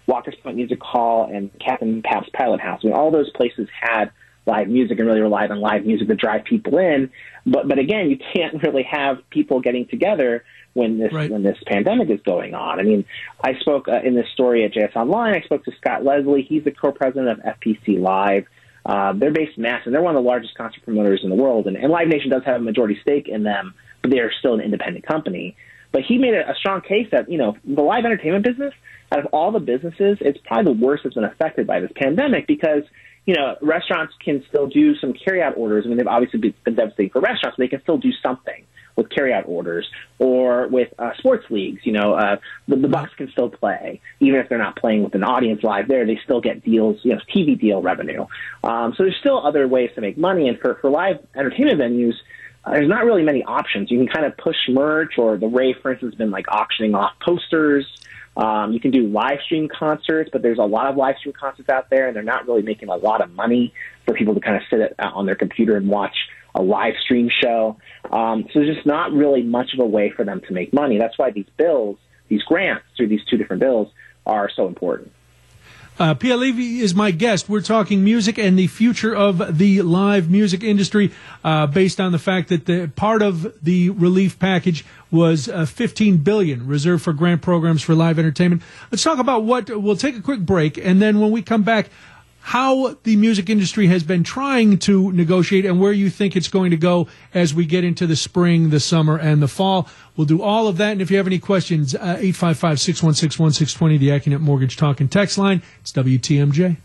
K: Walker's Point Music Hall, and Captain Pabst Pilot House. I mean, all those places had live music and really relied on live music to drive people in. But but again, you can't really have people getting together when this
B: Right.
K: when this pandemic is going on. I mean, I spoke uh, in this story at JS Online. I spoke to Scott Leslie. He's the co-president of FPC Live. Uh, they're based in Mass, and they're one of the largest concert promoters in the world. And, and Live Nation does have a majority stake in them, but they are still an independent company. But he made a, a strong case that you know the live entertainment business, out of all the businesses, it's probably the worst that's been affected by this pandemic because you know restaurants can still do some carryout orders. I mean, they've obviously been devastating for restaurants, but they can still do something with carryout orders or with uh, sports leagues. You know, uh, the, the Bucks can still play even if they're not playing with an audience live there. They still get deals, you know, TV deal revenue. Um, so there's still other ways to make money, and for for live entertainment venues. Uh, there's not really many options. You can kind of push merch, or the Rave, for instance, has been like auctioning off posters. Um, you can do live stream concerts, but there's a lot of live stream concerts out there, and they're not really making a lot of money for people to kind of sit at, on their computer and watch a live stream show. Um, so there's just not really much of a way for them to make money. That's why these bills, these grants through these two different bills, are so important.
B: Uh, Piet Levy is my guest. We're talking music and the future of the live music industry, uh, based on the fact that the part of the relief package was uh, 15 billion reserved for grant programs for live entertainment. Let's talk about what. We'll take a quick break, and then when we come back, how the music industry has been trying to negotiate and where you think it's going to go as we get into the spring, the summer, and the fall. We'll do all of that. And if you have any questions, uh, 855 616 1620, the Accunet Mortgage Talk and Text line. It's WTMJ.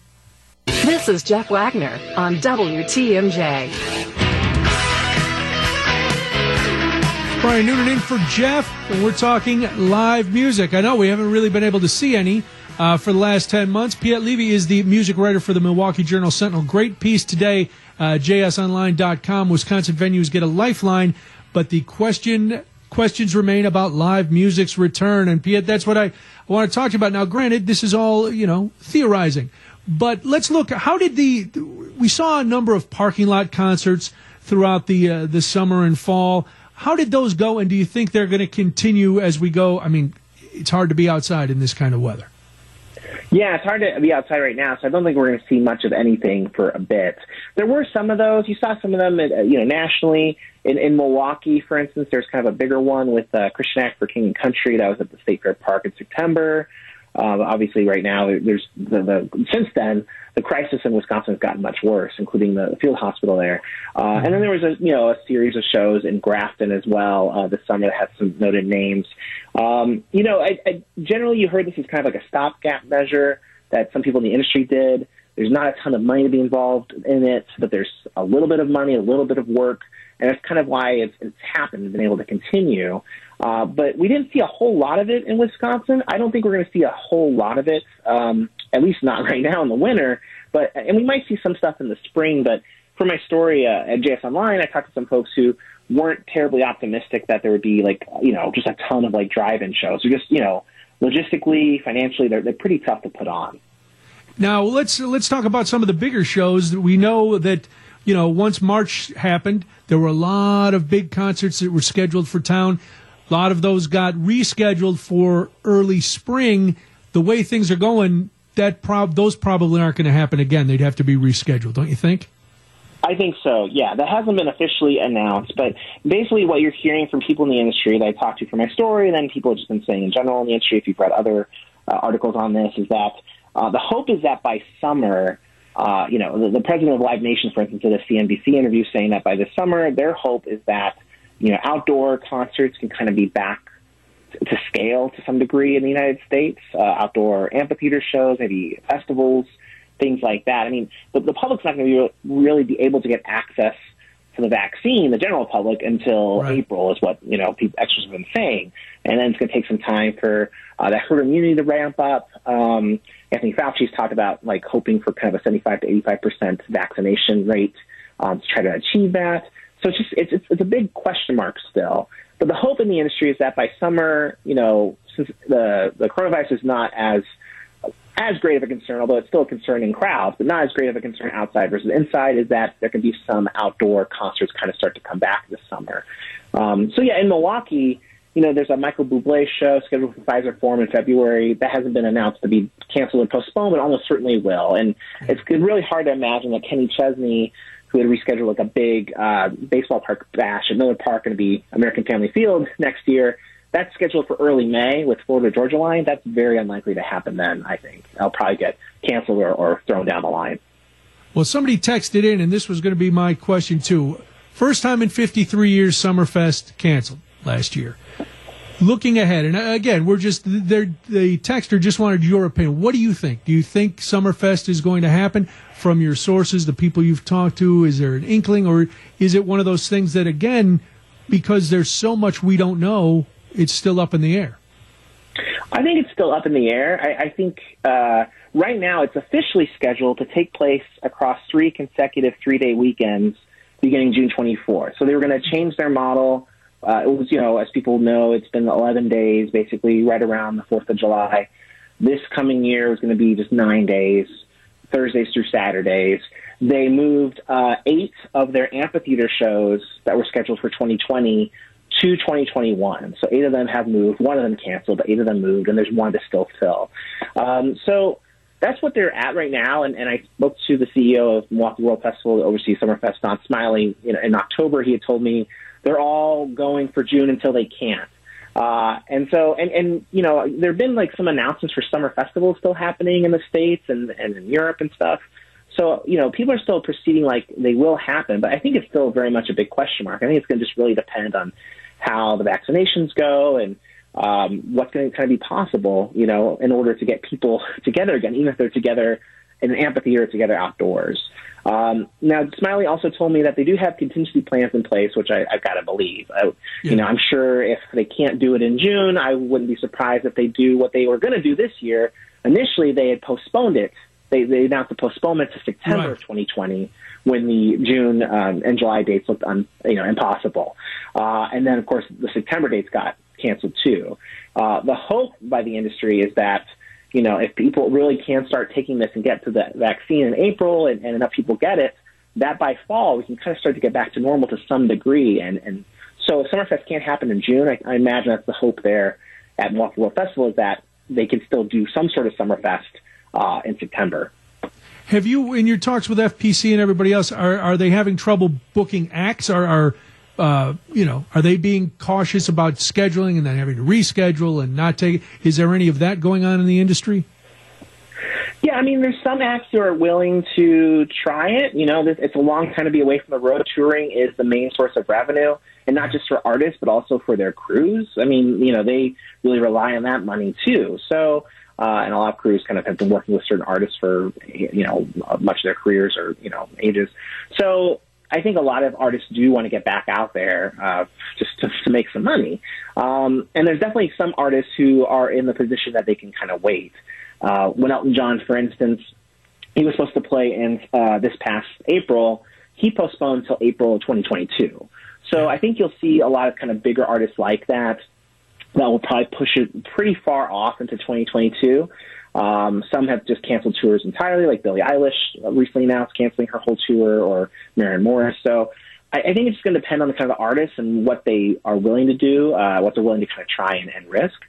H: This is Jeff Wagner on WTMJ.
B: Brian Noonan in for Jeff, and we're talking live music. I know we haven't really been able to see any uh, for the last 10 months. Piet Levy is the music writer for the Milwaukee Journal Sentinel. Great piece today, uh, jsonline.com. Wisconsin venues get a lifeline, but the question questions remain about live music's return. And Piet, that's what I, want to talk to you about. Now, granted, this is all, you know, theorizing, but let's look. How did the, we saw a number of parking lot concerts throughout the, uh, the summer and fall. How did those go, and do you think they're going to continue as we go? I mean, it's hard to be outside in this kind of weather.
K: Yeah, it's hard to be outside right now, so I don't think we're going to see much of anything for a bit. There were some of those. You saw some of them, uh, you know, nationally in, in Milwaukee, for instance. There's kind of a bigger one with uh, Christian Act for King and Country that was at the State Fair Park in September. Um, obviously, right now, there's the, the since then the crisis in Wisconsin has gotten much worse, including the field hospital there. Uh, and then there was a you know a series of shows in Grafton as well uh, this summer that had some noted names. Um, you know, I, I, generally you heard this is kind of like a stopgap measure that some people in the industry did. There's not a ton of money to be involved in it, but there's a little bit of money, a little bit of work, and that's kind of why it's, it's happened and been able to continue. Uh, but we didn't see a whole lot of it in Wisconsin. I don't think we're going to see a whole lot of it, um, at least not right now in the winter. But and we might see some stuff in the spring. But for my story uh, at JS Online, I talked to some folks who weren't terribly optimistic that there would be like you know just a ton of like drive-in shows. Or just you know logistically, financially, they're they're pretty tough to put on.
B: Now let's let's talk about some of the bigger shows. That we know that you know once March happened, there were a lot of big concerts that were scheduled for town. A lot of those got rescheduled for early spring. The way things are going, that prob- those probably aren't going to happen again. They'd have to be rescheduled, don't you think?
K: I think so. Yeah, that hasn't been officially announced, but basically, what you're hearing from people in the industry that I talked to for my story, and then people have just been saying in general in the industry, if you've read other uh, articles on this, is that uh, the hope is that by summer, uh, you know, the, the president of Live Nation, for instance, did a CNBC interview saying that by the summer, their hope is that you know outdoor concerts can kind of be back to scale to some degree in the United States, uh, outdoor amphitheater shows, maybe festivals, things like that. I mean, the, the public's not going to really be able to get access to the vaccine, the general public, until
B: Right.
K: April, is what you know people, experts have been saying, and then it's going to take some time for uh, that herd immunity to ramp up. Um, Anthony Fauci's talked about like hoping for kind of a 75 to 85 percent vaccination rate um, to try to achieve that. So it's just it's, it's it's a big question mark still. But the hope in the industry is that by summer, you know, since the the coronavirus is not as as great of a concern, although it's still a concern in crowds, but not as great of a concern outside versus inside, is that there can be some outdoor concerts kind of start to come back this summer. Um, so yeah, in Milwaukee, you know, there's a Michael Bublé show scheduled for Fiserv Forum in February that hasn't been announced to be canceled and postponed, but almost certainly will. And it's really hard to imagine that Kenny Chesney, who had rescheduled like a big uh, baseball park bash at Miller Park, going to be American Family Field next year, that's scheduled for early May with Florida Georgia Line. That's very unlikely to happen then. I think I'll probably get canceled or, or thrown down the line.
B: Well, somebody texted in, and this was going to be my question too. First time in 53 years, Summerfest canceled last year. Looking ahead, and uh, again, we're just the texter just wanted your opinion. What do you think? Do you think Summerfest is going to happen from your sources, the people you've talked to? Is there an inkling, or is it one of those things that again, because there's so much we don't know, it's still up in the air?
K: I think it's still up in the air. I, I think uh, right now it's officially scheduled to take place across three consecutive three-day weekends beginning June 24th. So they were going to change their model uh, it was, you know, as people know, it's been 11 days, basically right around the 4th of July. This coming year is going to be just nine days, Thursdays through Saturdays. They moved uh, eight of their amphitheater shows that were scheduled for 2020 to 2021. So eight of them have moved. One of them canceled, but eight of them moved, and there's one to still fill. Um, so that's what they're at right now. And, and I spoke to the CEO of Milwaukee World Festival that oversees Summerfest, Don Smiley. You know, in October, he had told me they're all going for June until they can't. Uh, and so, and, and, you know, there have been like some announcements for summer festivals still happening in the States and, and in Europe and stuff. So, you know, people are still proceeding like they will happen, but I think it's still very much a big question mark. I think it's going to just really depend on how the vaccinations go and um, what's going to kind of be possible, you know, in order to get people together again, even if they're together in an amphitheater together outdoors. Um, now, Smiley also told me that they do have contingency plans in place, which I, I've got to believe. I, yeah. You know, I'm sure if they can't do it in June, I wouldn't be surprised if they do what they were going to do this year. Initially, they had postponed it. They, they announced the postponement to September right. of 2020 when the June um, and July dates looked un, you know impossible. Uh, and then, of course, the September dates got canceled too. Uh, the hope by the industry is that you know, if people really can start taking this and get to the vaccine in April and, and enough people get it, that by fall we can kind of start to get back to normal to some degree. And, and so if Summerfest can't happen in June, I, I imagine that's the hope there at Milwaukee World Festival is that they can still do some sort of Summerfest uh, in September.
B: Have you, in your talks with FPC and everybody else, are, are they having trouble booking acts? Are, are uh, you know, are they being cautious about scheduling and then having to reschedule and not take? Is there any of that going on in the industry?
K: Yeah, I mean, there's some acts who are willing to try it. You know, it's a long time to be away from the road. Touring is the main source of revenue, and not just for artists, but also for their crews. I mean, you know, they really rely on that money too. So, uh, and a lot of crews kind of have been working with certain artists for, you know, much of their careers or, you know, ages. So I think a lot of artists do want to get back out there uh, just to, to make some money. Um, and there's definitely some artists who are in the position that they can kind of wait. Uh, when Elton John, for instance, he was supposed to play in uh, this past April, he postponed until April of 2022. So I think you'll see a lot of kind of bigger artists like that that will probably push it pretty far off into 2022. Um, some have just canceled tours entirely, like Billie Eilish recently announced canceling her whole tour, or Maren Morris. So I, I think it's going to depend on the kind of artists and what they are willing to do, uh, what they're willing to kind of try and, and risk.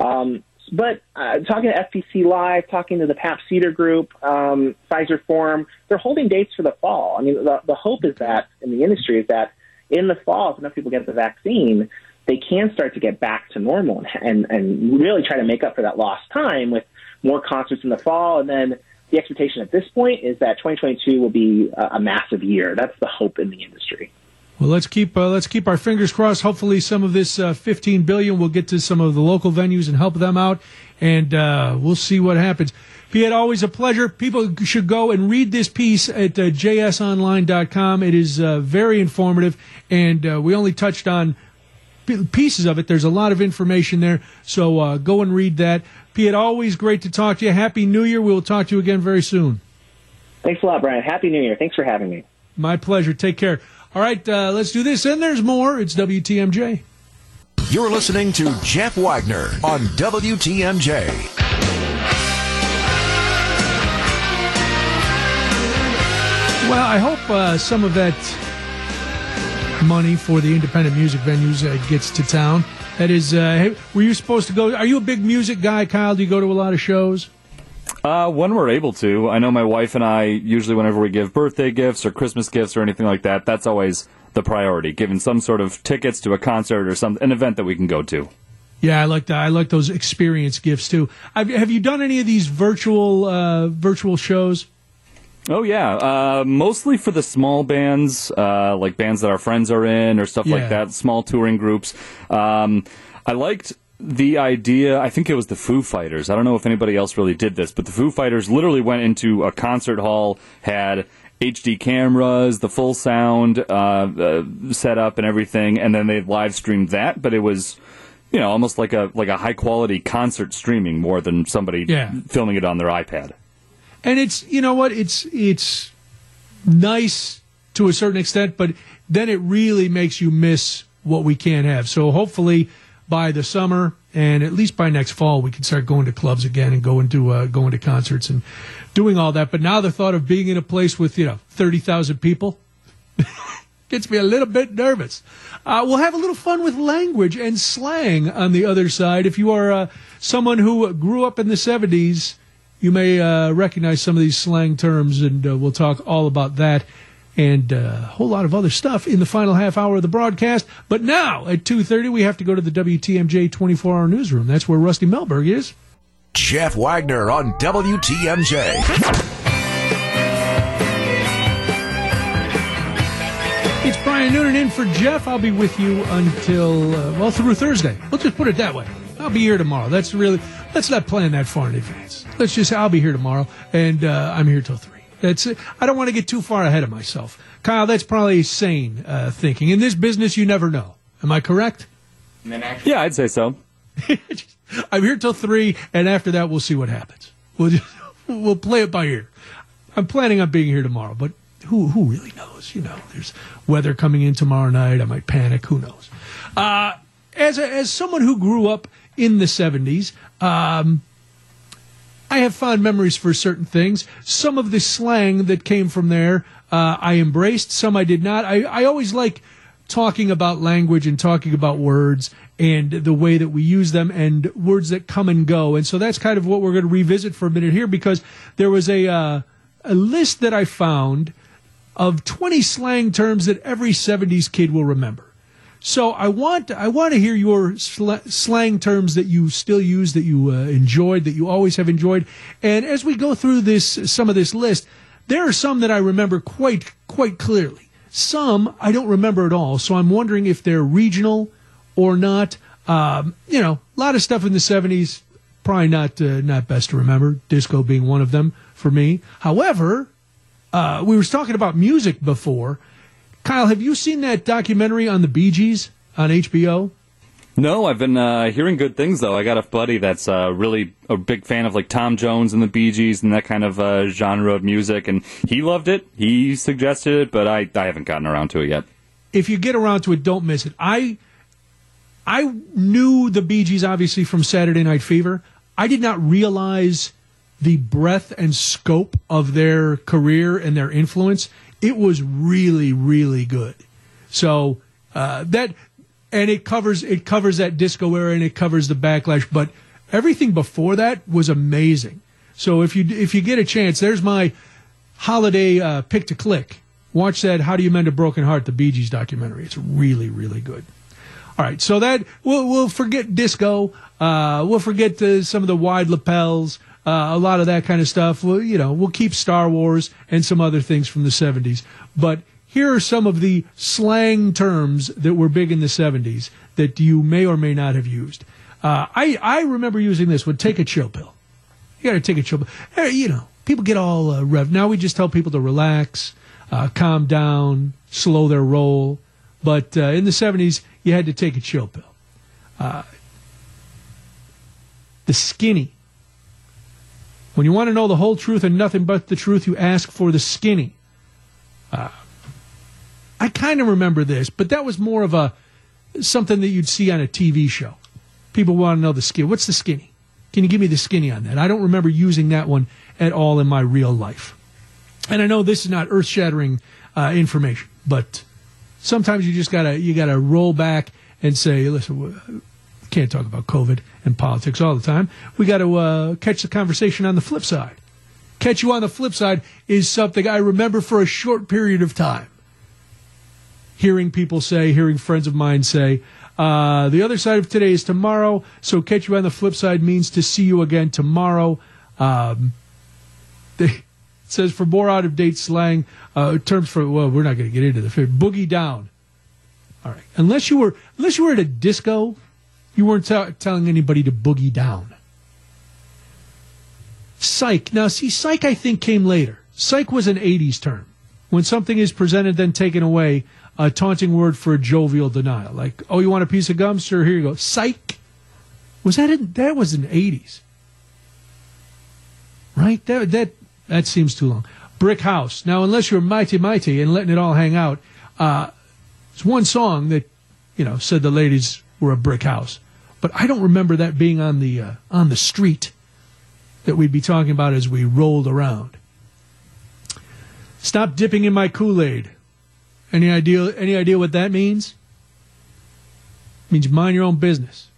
K: Um, but uh, talking to FPC Live, talking to the Pabst Theater Group, um, Fiserv Forum, they're holding dates for the fall. I mean, the, the hope is that in the industry is that in the fall, if enough people get the vaccine, they can start to get back to normal and, and, and really try to make up for that lost time with more concerts in the fall. And then the expectation at this point is that 2022 will be a, massive year. That's the hope in the industry.
B: Well, let's keep uh, let's keep our fingers crossed. Hopefully, some of this uh, 15 billion will get to some of the local venues and help them out, and uh, we'll see what happens. Piet, always a pleasure. People should go and read this piece at uh, jsonline.com. It is uh, very informative, and uh, we only touched on pieces of it. There's a lot of information there, so uh, go and read that. Piet, always great to talk to you. Happy New Year. We'll talk to you again very soon.
K: Thanks a lot, Brian. Happy New Year. Thanks for having me.
B: My pleasure. Take care. All right, uh, let's do this. And there's more. It's WTMJ.
A: You're listening to Jeff Wagner on WTMJ.
B: Well, I hope uh, some of that money for the independent music venues uh, gets to town. That is, uh, were you supposed to go? Are you a big music guy, Kyle? Do you go to a lot of shows?
C: Uh, when we're able to. I know my wife and I, usually whenever we give birthday gifts or Christmas gifts or anything like that, that's always the priority, giving some sort of tickets to a concert or some an event that we can go to.
B: Yeah, I like that. I like those experience gifts too. Have, have you done any of these virtual uh, virtual shows?
C: Oh yeah, uh, mostly for the small bands, uh, like bands that our friends are in or stuff
B: Yeah.
C: like that. Small touring groups. Um, I liked the idea. I think it was the Foo Fighters. I don't know if anybody else really did this, but the Foo Fighters literally went into a concert hall, had HD cameras, the full sound uh, uh, setup, and everything, and then they live streamed that. But it was. You know, almost like a like a high quality concert streaming more than somebody
B: Yeah.
C: filming it on their iPad.
B: And it's you know what it's it's nice to a certain extent but then it really makes you miss what we can't have so hopefully by the summer and at least by next fall we can start going to clubs again and going to uh, going to concerts and doing all that but now the thought of being in a place with you know 30,000 people gets me a little bit nervous. Uh, we'll have a little fun with language and slang on the other side. If you are uh, someone who grew up in the 70s, you may uh, recognize some of these slang terms, and uh, we'll talk all about that and uh, a whole lot of other stuff in the final half hour of the broadcast. But now at 2.30, we have to go to the WTMJ 24-hour newsroom. That's where Rusty Melberg is.
A: Jeff Wagner on WTMJ.
B: It's Brian Noonan in for Jeff. I'll be with you until, uh, well, through Thursday. Let's just put it that way. I'll be here tomorrow. That's really, let's not plan that far in advance. Let's just say I'll be here tomorrow, and uh, I'm here till 3. That's it. I don't want to get too far ahead of myself. Kyle, that's probably sane uh, thinking. In this business, you never know. Am I correct?
C: Yeah, I'd say so.
B: I'm here till 3, and after that, we'll see what happens. We'll, just, we'll play it by ear. I'm planning on being here tomorrow, but who who really knows? You know, there's weather coming in tomorrow night. I might panic. Who knows? Uh, as a, as someone who grew up in the 70s, um, I have fond memories for certain things. Some of the slang that came from there, uh, I embraced. Some I did not. I, I always like talking about language and talking about words and the way that we use them and words that come and go. And so that's kind of what we're going to revisit for a minute here because there was a uh, a list that I found of 20 slang terms that every 70s kid will remember. So I want I want to hear your sl- slang terms that you still use, that you uh, enjoyed, that you always have enjoyed. And as we go through this some of this list, there are some that I remember quite quite clearly. Some I don't remember at all. So I'm wondering if they're regional or not. Um, you know, a lot of stuff in the 70s probably not uh, not best to remember. Disco being one of them for me. However, uh, we were talking about music before. Kyle, have you seen that documentary on the Bee Gees on HBO?
C: No, I've been uh, hearing good things though. I got a buddy that's uh, really a big fan of like Tom Jones and the Bee Gees and that kind of uh, genre of music, and he loved it. He suggested it, but I, I haven't gotten around to it yet.
B: If you get around to it, don't miss it. I I knew the Bee Gees obviously from Saturday Night Fever. I did not realize the breadth and scope of their career and their influence. It was really, really good. So uh, that and it covers it covers that disco era and it covers the backlash, but everything before that was amazing. So if you if you get a chance, there's my holiday uh, pick to click. Watch that "How Do You Mend a Broken Heart" the Bee Gees documentary. It's really really good. All right, so that we'll we'll forget disco. Uh, we'll forget uh, some of the wide lapels. Uh, a lot of that kind of stuff. We'll, you know, we'll keep Star Wars and some other things from the 70s. But here are some of the slang terms that were big in the 70s that you may or may not have used. Uh, I, I remember using this one, take a chill pill. You got to take a chill pill. You know, people get all uh, rev. Now we just tell people to relax, uh, calm down, slow their roll. But uh, in the 70s, you had to take a chill pill. Uh, the skinny. When you want to know the whole truth and nothing but the truth, you ask for the skinny. Uh, I kind of remember this, but that was more of a something that you'd see on a TV show. People want to know the skinny. What's the skinny? Can you give me the skinny on that? I don't remember using that one at all in my real life. And I know this is not earth-shattering uh, information, but sometimes you just gotta you gotta roll back and say, listen, can't talk about COVID and politics all the time. We got to uh, catch the conversation on the flip side. Catch you on the flip side is something I remember for a short period of time. Hearing people say, hearing friends of mine say, Uh, the other side of today is tomorrow, so catch you on the flip side means to see you again tomorrow. Um, they, it says for more out of date slang, uh, terms for, well, we're not going to get into the boogie down. All right. Unless you were, unless you were at a disco, you weren't t- telling anybody to boogie down. Psych. Now, see, psych I think came later. Psych was an 80s term. When something is presented, then taken away, a taunting word for a jovial denial. Like, oh, you want a piece of gum? Sure, here you go. Psych. Was that in, that was in the 80s. Right? That, that, that seems too long. Brick House. Now, unless you're mighty mighty and letting it all hang out, uh, it's one song that, you know, said the ladies were a brick house. But I don't remember that being on the, uh, on the street that we'd be talking about as we rolled around. Stop dipping in my Kool-Aid. Any idea any idea what that means? It means mind your own business.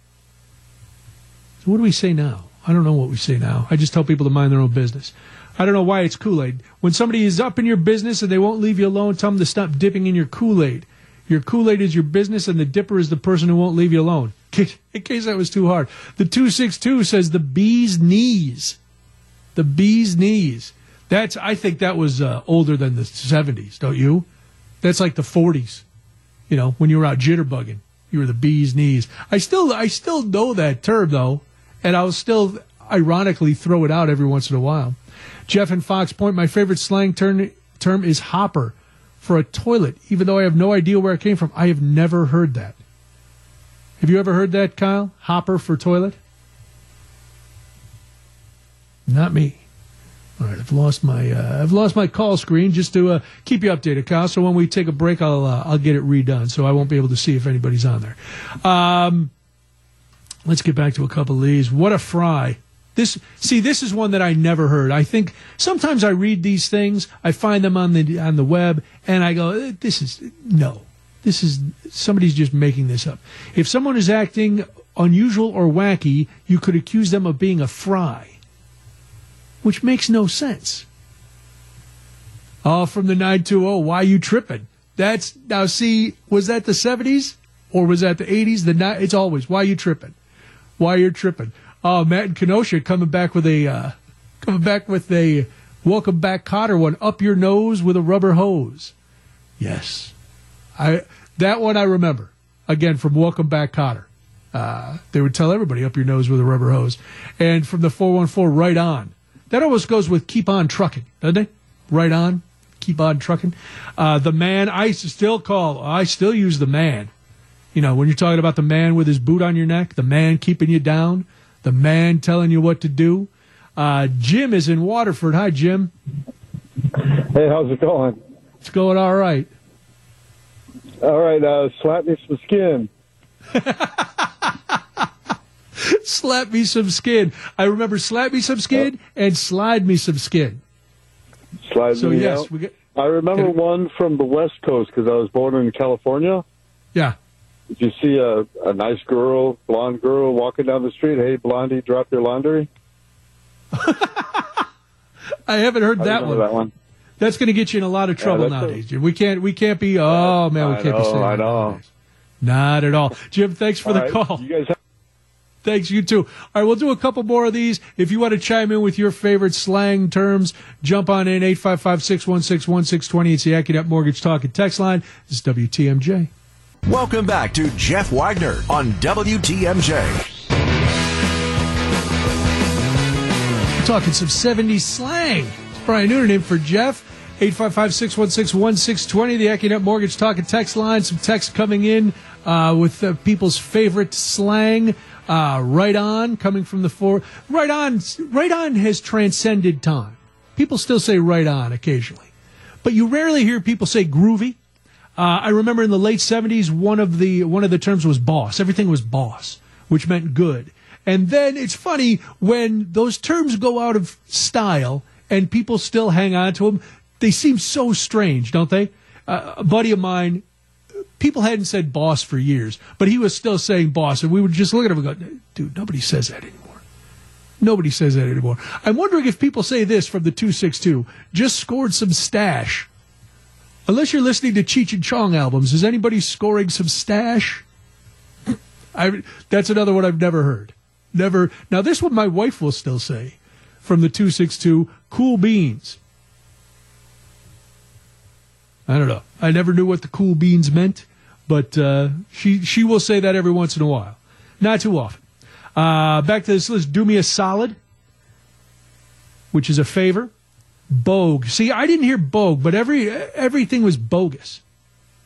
B: So what do we say now? I don't know what we say now. I just tell people to mind their own business. I don't know why it's Kool-Aid. When somebody is up in your business and they won't leave you alone, tell them to stop dipping in your Kool-Aid. Your Kool-Aid is your business and the dipper is the person who won't leave you alone. In case that was too hard. The 262 says the bee's knees. The bee's knees. That's I think that was uh, older than the 70s, don't you? That's like the 40s. You know, when you were out jitterbugging, you were the bee's knees. I still I still know that term though, and I'll still ironically throw it out every once in a while. Jeff and Fox Point, my favorite slang term term is hopper for a toilet, even though I have no idea where it came from. I have never heard that. Have you ever heard that, Kyle? Hopper for toilet? Not me. All right, I've lost my uh, I've lost my call screen just to uh, keep you updated, Kyle. So when we take a break, I'll uh, I'll get it redone, so I won't be able to see if anybody's on there. Um, let's get back to a couple of these. What a fry! This see, this is one that I never heard. I think sometimes I read these things, I find them on the on the web, and I go, eh, "This is no, this is somebody's just making this up." If someone is acting unusual or wacky, you could accuse them of being a fry which makes no sense. Oh, from the 920, why you tripping? That's now see, was that the 70s or was that the 80s? The it's always why you tripping? Why you're tripping? Oh, Matt and Kenosha coming back with a uh, coming back with a welcome back Kotter one up your nose with a rubber hose. Yes, I that one I remember again from Welcome Back Kotter. Uh, they would tell everybody up your nose with a rubber hose, and from the 414 right on. That almost goes with keep on trucking, doesn't it? Right on, keep on trucking. Uh, the man, I still call, I still use the man. You know, when you're talking about the man with his boot on your neck, the man keeping you down, the man telling you what to do. Uh, Jim is in Waterford. Hi, Jim.
L: Hey, how's it going?
B: It's going all right.
L: All right, uh, slap me some skin.
B: slap me some skin. I remember slap me some skin and slide me some skin.
L: Slide
B: so,
L: me
B: yes,
L: out.
B: We get,
L: I remember one from the West Coast because I was born in California.
B: Yeah.
L: Did you see a, a nice girl, blonde girl, walking down the street? Hey, blondie, drop your laundry.
B: I haven't heard
L: I
B: that one.
L: that one.
B: That's going to get you in a lot of trouble
L: that's
B: nowadays, Jim. We can't. We can't be. Oh man, we
L: I
B: can't be
L: know,
B: saying
L: I know.
B: nowadays. Not at all, Jim. Thanks for
L: All
B: the
L: right,
B: call.
L: You guys have-
B: Thanks, you too. All right, we'll do a couple more of these. If you want to chime in with your favorite slang terms, jump on in 855-616-1620. It's the Accunet Mortgage Talk and Text line. This is WTMJ.
A: Welcome back to Jeff Wagner on WTMJ.
B: Talking some 70s slang. It's Brian Noonan in for Jeff. 855-616-1620, the Accunet Mortgage Talk and Text line. Some text coming in uh, with uh, people's favorite slang. Uh, right on, coming from the four. Right on, right on has transcended time. People still say right on occasionally, but you rarely hear people say groovy. Uh, I remember in the late '70s, one of the one of the terms was boss. Everything was boss, which meant good. And then it's funny when those terms go out of style and people still hang on to them. They seem so strange, don't they? Uh, a buddy of mine people hadn't said boss for years, but he was still saying boss, and we would just look at him and go, dude, nobody says that anymore. Nobody says that anymore. I'm wondering if people say this from the 262, just scored some stash. Unless you're listening to Cheech and Chong albums, is anybody scoring some stash? I that's another one I've never heard. Never. Now this one my wife will still say from the 262 cool beans. I don't know. I never knew what the cool beans meant, but uh, she she will say that every once in a while. Not too often. Uh, back to this list. Do me a solid, which is a favor. Bogue. See, I didn't hear bogue, but every everything was bogus.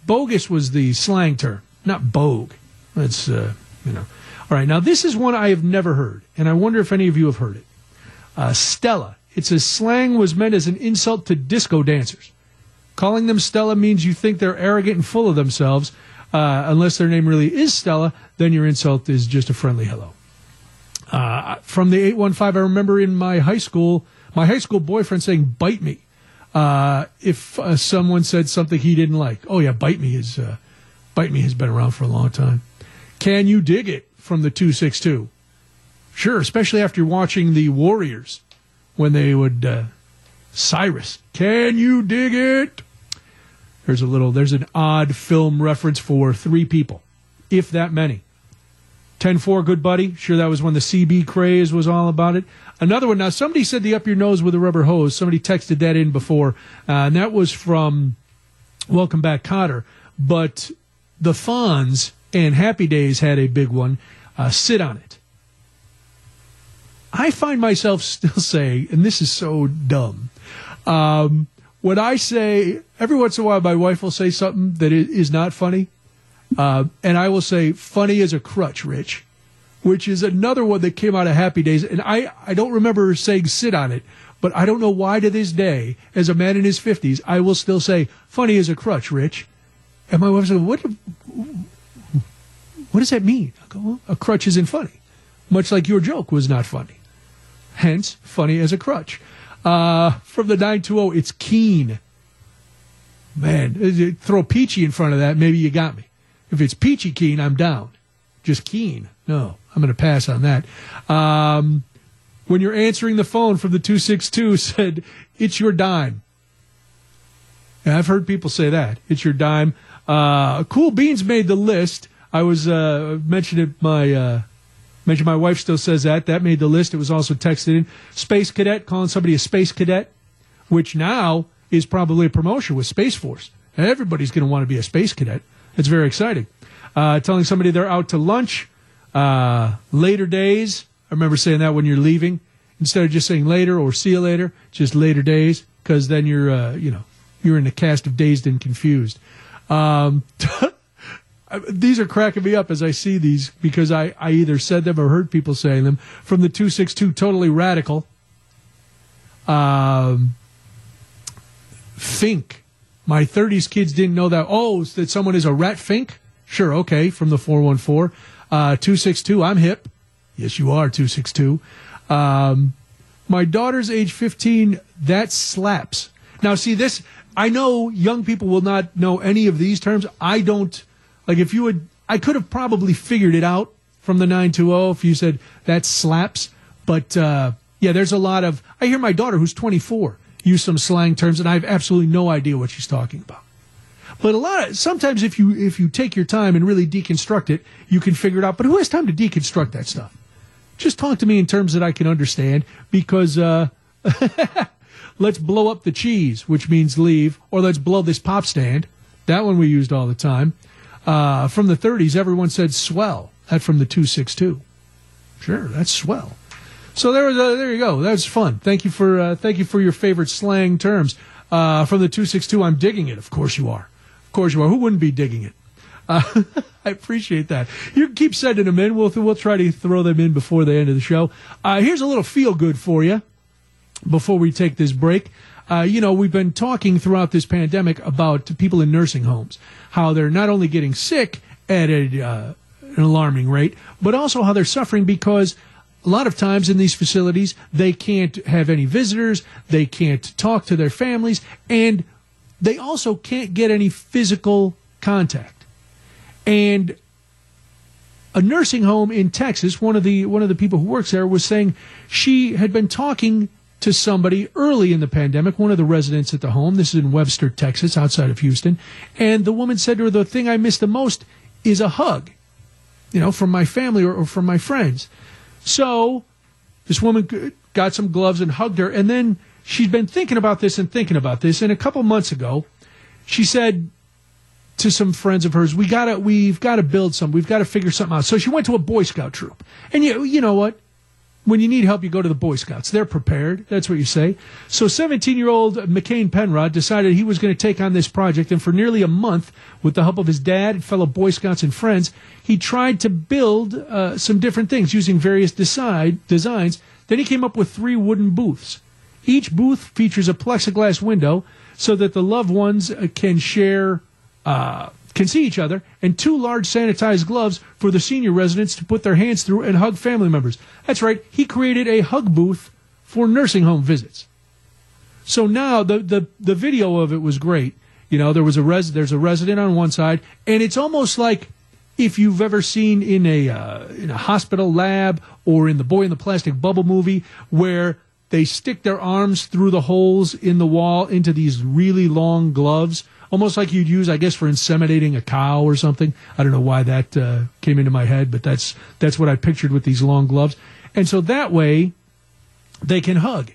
B: Bogus was the slang term, not bogue. That's uh, you know. All right, now this is one I have never heard, and I wonder if any of you have heard it. Uh, Stella. It says slang was meant as an insult to disco dancers. Calling them Stella means you think they're arrogant and full of themselves. Uh, unless their name really is Stella, then your insult is just a friendly hello. From the 815, I remember in my high school, my high school boyfriend saying, bite me. Uh, if uh, someone said something he didn't like. Oh, yeah, bite me is, uh, bite me has been around for a long time. Can you dig it from the 262? Sure, especially after watching the Warriors when they would, uh, Cyrus, can you dig it? There's a little, there's an odd film reference for three people, if that many. 10 4, good buddy. Sure, that was when the CB craze was all about it. Another one. Now, somebody said the up your nose with a rubber hose. Somebody texted that in before, uh, and that was from Welcome Back, Kotter. But the Fonz and Happy Days had a big one. Uh, sit on it. I find myself still saying, and this is so dumb. Um, when I say every once in a while, my wife will say something that is not funny, uh, and I will say "funny as a crutch," Rich, which is another one that came out of Happy Days, and I I don't remember saying "sit on it," but I don't know why to this day, as a man in his fifties, I will still say "funny as a crutch," Rich, and my wife said, "What? What does that mean?" I go, well, "A crutch isn't funny," much like your joke was not funny. Hence, funny as a crutch. Uh, from the 920, it's Keen. Man, throw Peachy in front of that, maybe you got me. If it's Peachy Keen, I'm down. Just Keen. No, I'm going to pass on that. Um, when you're answering the phone from the 262 said, it's your dime. And I've heard people say that. It's your dime. Uh, cool Beans made the list. I was uh, mentioned my uh, Mention my wife still says that. That made the list. It was also texted in. Space cadet, calling somebody a space cadet, which now is probably a promotion with Space Force. Everybody's going to want to be a space cadet. It's very exciting. Uh, telling somebody they're out to lunch. Uh, later days. I remember saying that when you're leaving. Instead of just saying later or see you later, just later days, because then you're, uh, you know, you're in the cast of dazed and confused. Um, these are cracking me up as I see these because I, I either said them or heard people saying them. From the 262, totally radical. Um, Fink. My 30s kids didn't know that. Oh, that someone is a rat fink? Sure, okay, from the 414. Uh, 262, I'm hip. Yes, you are, 262. Um, my daughter's age 15, that slaps. Now, see, this, I know young people will not know any of these terms. I don't like if you would, I could have probably figured it out from the 920 if you said that slaps. But uh, yeah, there's a lot of. I hear my daughter, who's 24, use some slang terms, and I have absolutely no idea what she's talking about. But a lot of sometimes if you if you take your time and really deconstruct it, you can figure it out. But who has time to deconstruct that stuff? Just talk to me in terms that I can understand because uh, let's blow up the cheese, which means leave, or let's blow this pop stand. That one we used all the time. Uh, from the 30s, everyone said swell. That from the 262. Sure, that's swell. So there, uh, there you go. That's fun. Thank you for uh, thank you for your favorite slang terms. Uh, from the 262, I'm digging it. Of course you are. Of course you are. Who wouldn't be digging it? Uh, I appreciate that. You keep sending them in. We'll, we'll try to throw them in before the end of the show. Uh, here's a little feel good for you before we take this break. Uh, you know, we've been talking throughout this pandemic about people in nursing homes, how they're not only getting sick at a, an alarming rate, but also how they're suffering because a lot of times in these facilities, they can't have any visitors, they can't talk to their families, and they also can't get any physical contact. And a nursing home in Texas, one of the one of the people who works there was saying she had been talking to somebody early in the pandemic, one of the residents at the home. This is in Webster, Texas, outside of Houston. And the woman said to her, The thing I miss the most is a hug. you know, from my family or, or from my friends. So this woman got some gloves and hugged her, and then she'd been thinking about this and thinking about this. And a couple months ago, she said to some friends of hers, "We gotta, we've got to build some. We've got to figure something out." So she went to a Boy Scout troop, and you, you know what? When you need help, you go to the Boy Scouts. They're prepared. That's what you say. So 17 year old McCain Penrod decided he was going to take on this project. And for nearly a month, with the help of his dad, fellow Boy Scouts, and friends, he tried to build uh, some different things using various decide, designs. Then he came up with three wooden booths. Each booth features a plexiglass window so that the loved ones uh, can share uh, can see each other, and two large sanitized gloves for the senior residents to put their hands through and hug family members. That's right, he created a hug booth for nursing home visits. So now the, the, the video of it was great. You know, there was a res, there's a resident on one side, and it's almost like if you've ever seen in a uh, in a hospital lab or in the Boy in the Plastic Bubble movie where they stick their arms through the holes in the wall into these really long gloves almost like you'd use, I guess, for inseminating a cow or something. I don't know why that uh, came into my head, but that's that's what I pictured with these long gloves. And so that way, they can hug,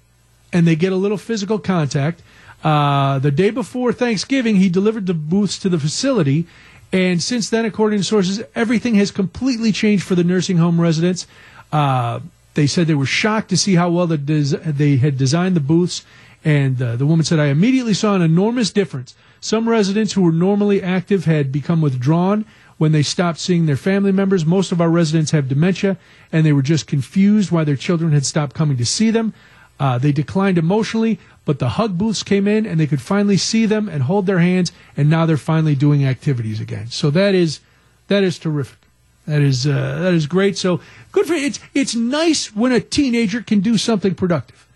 B: and they get a little physical contact. Uh, the day before Thanksgiving, he delivered the booths to the facility, and since then, according to sources, everything has completely changed for the nursing home residents. Uh, they said they were shocked to see how well the des- they had designed the booths, and uh, the woman said, "I immediately saw an enormous difference." Some residents who were normally active had become withdrawn when they stopped seeing their family members. Most of our residents have dementia, and they were just confused why their children had stopped coming to see them. Uh, they declined emotionally, but the hug booths came in, and they could finally see them and hold their hands, and now they're finally doing activities again. So that is that is terrific. That is uh, that is great. So good for it's it's nice when a teenager can do something productive,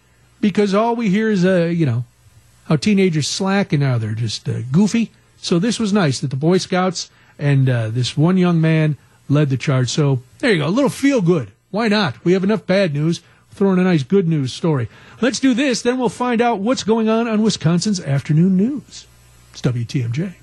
B: because all we hear is uh, you know how teenagers slack and now they're just uh, goofy. So this was nice that the Boy Scouts and uh, this one young man led the charge. So there you go, a little feel good. Why not? We have enough bad news. Throw in a nice good news story. Let's do this, then we'll find out what's going on on Wisconsin's afternoon news. It's WTMJ.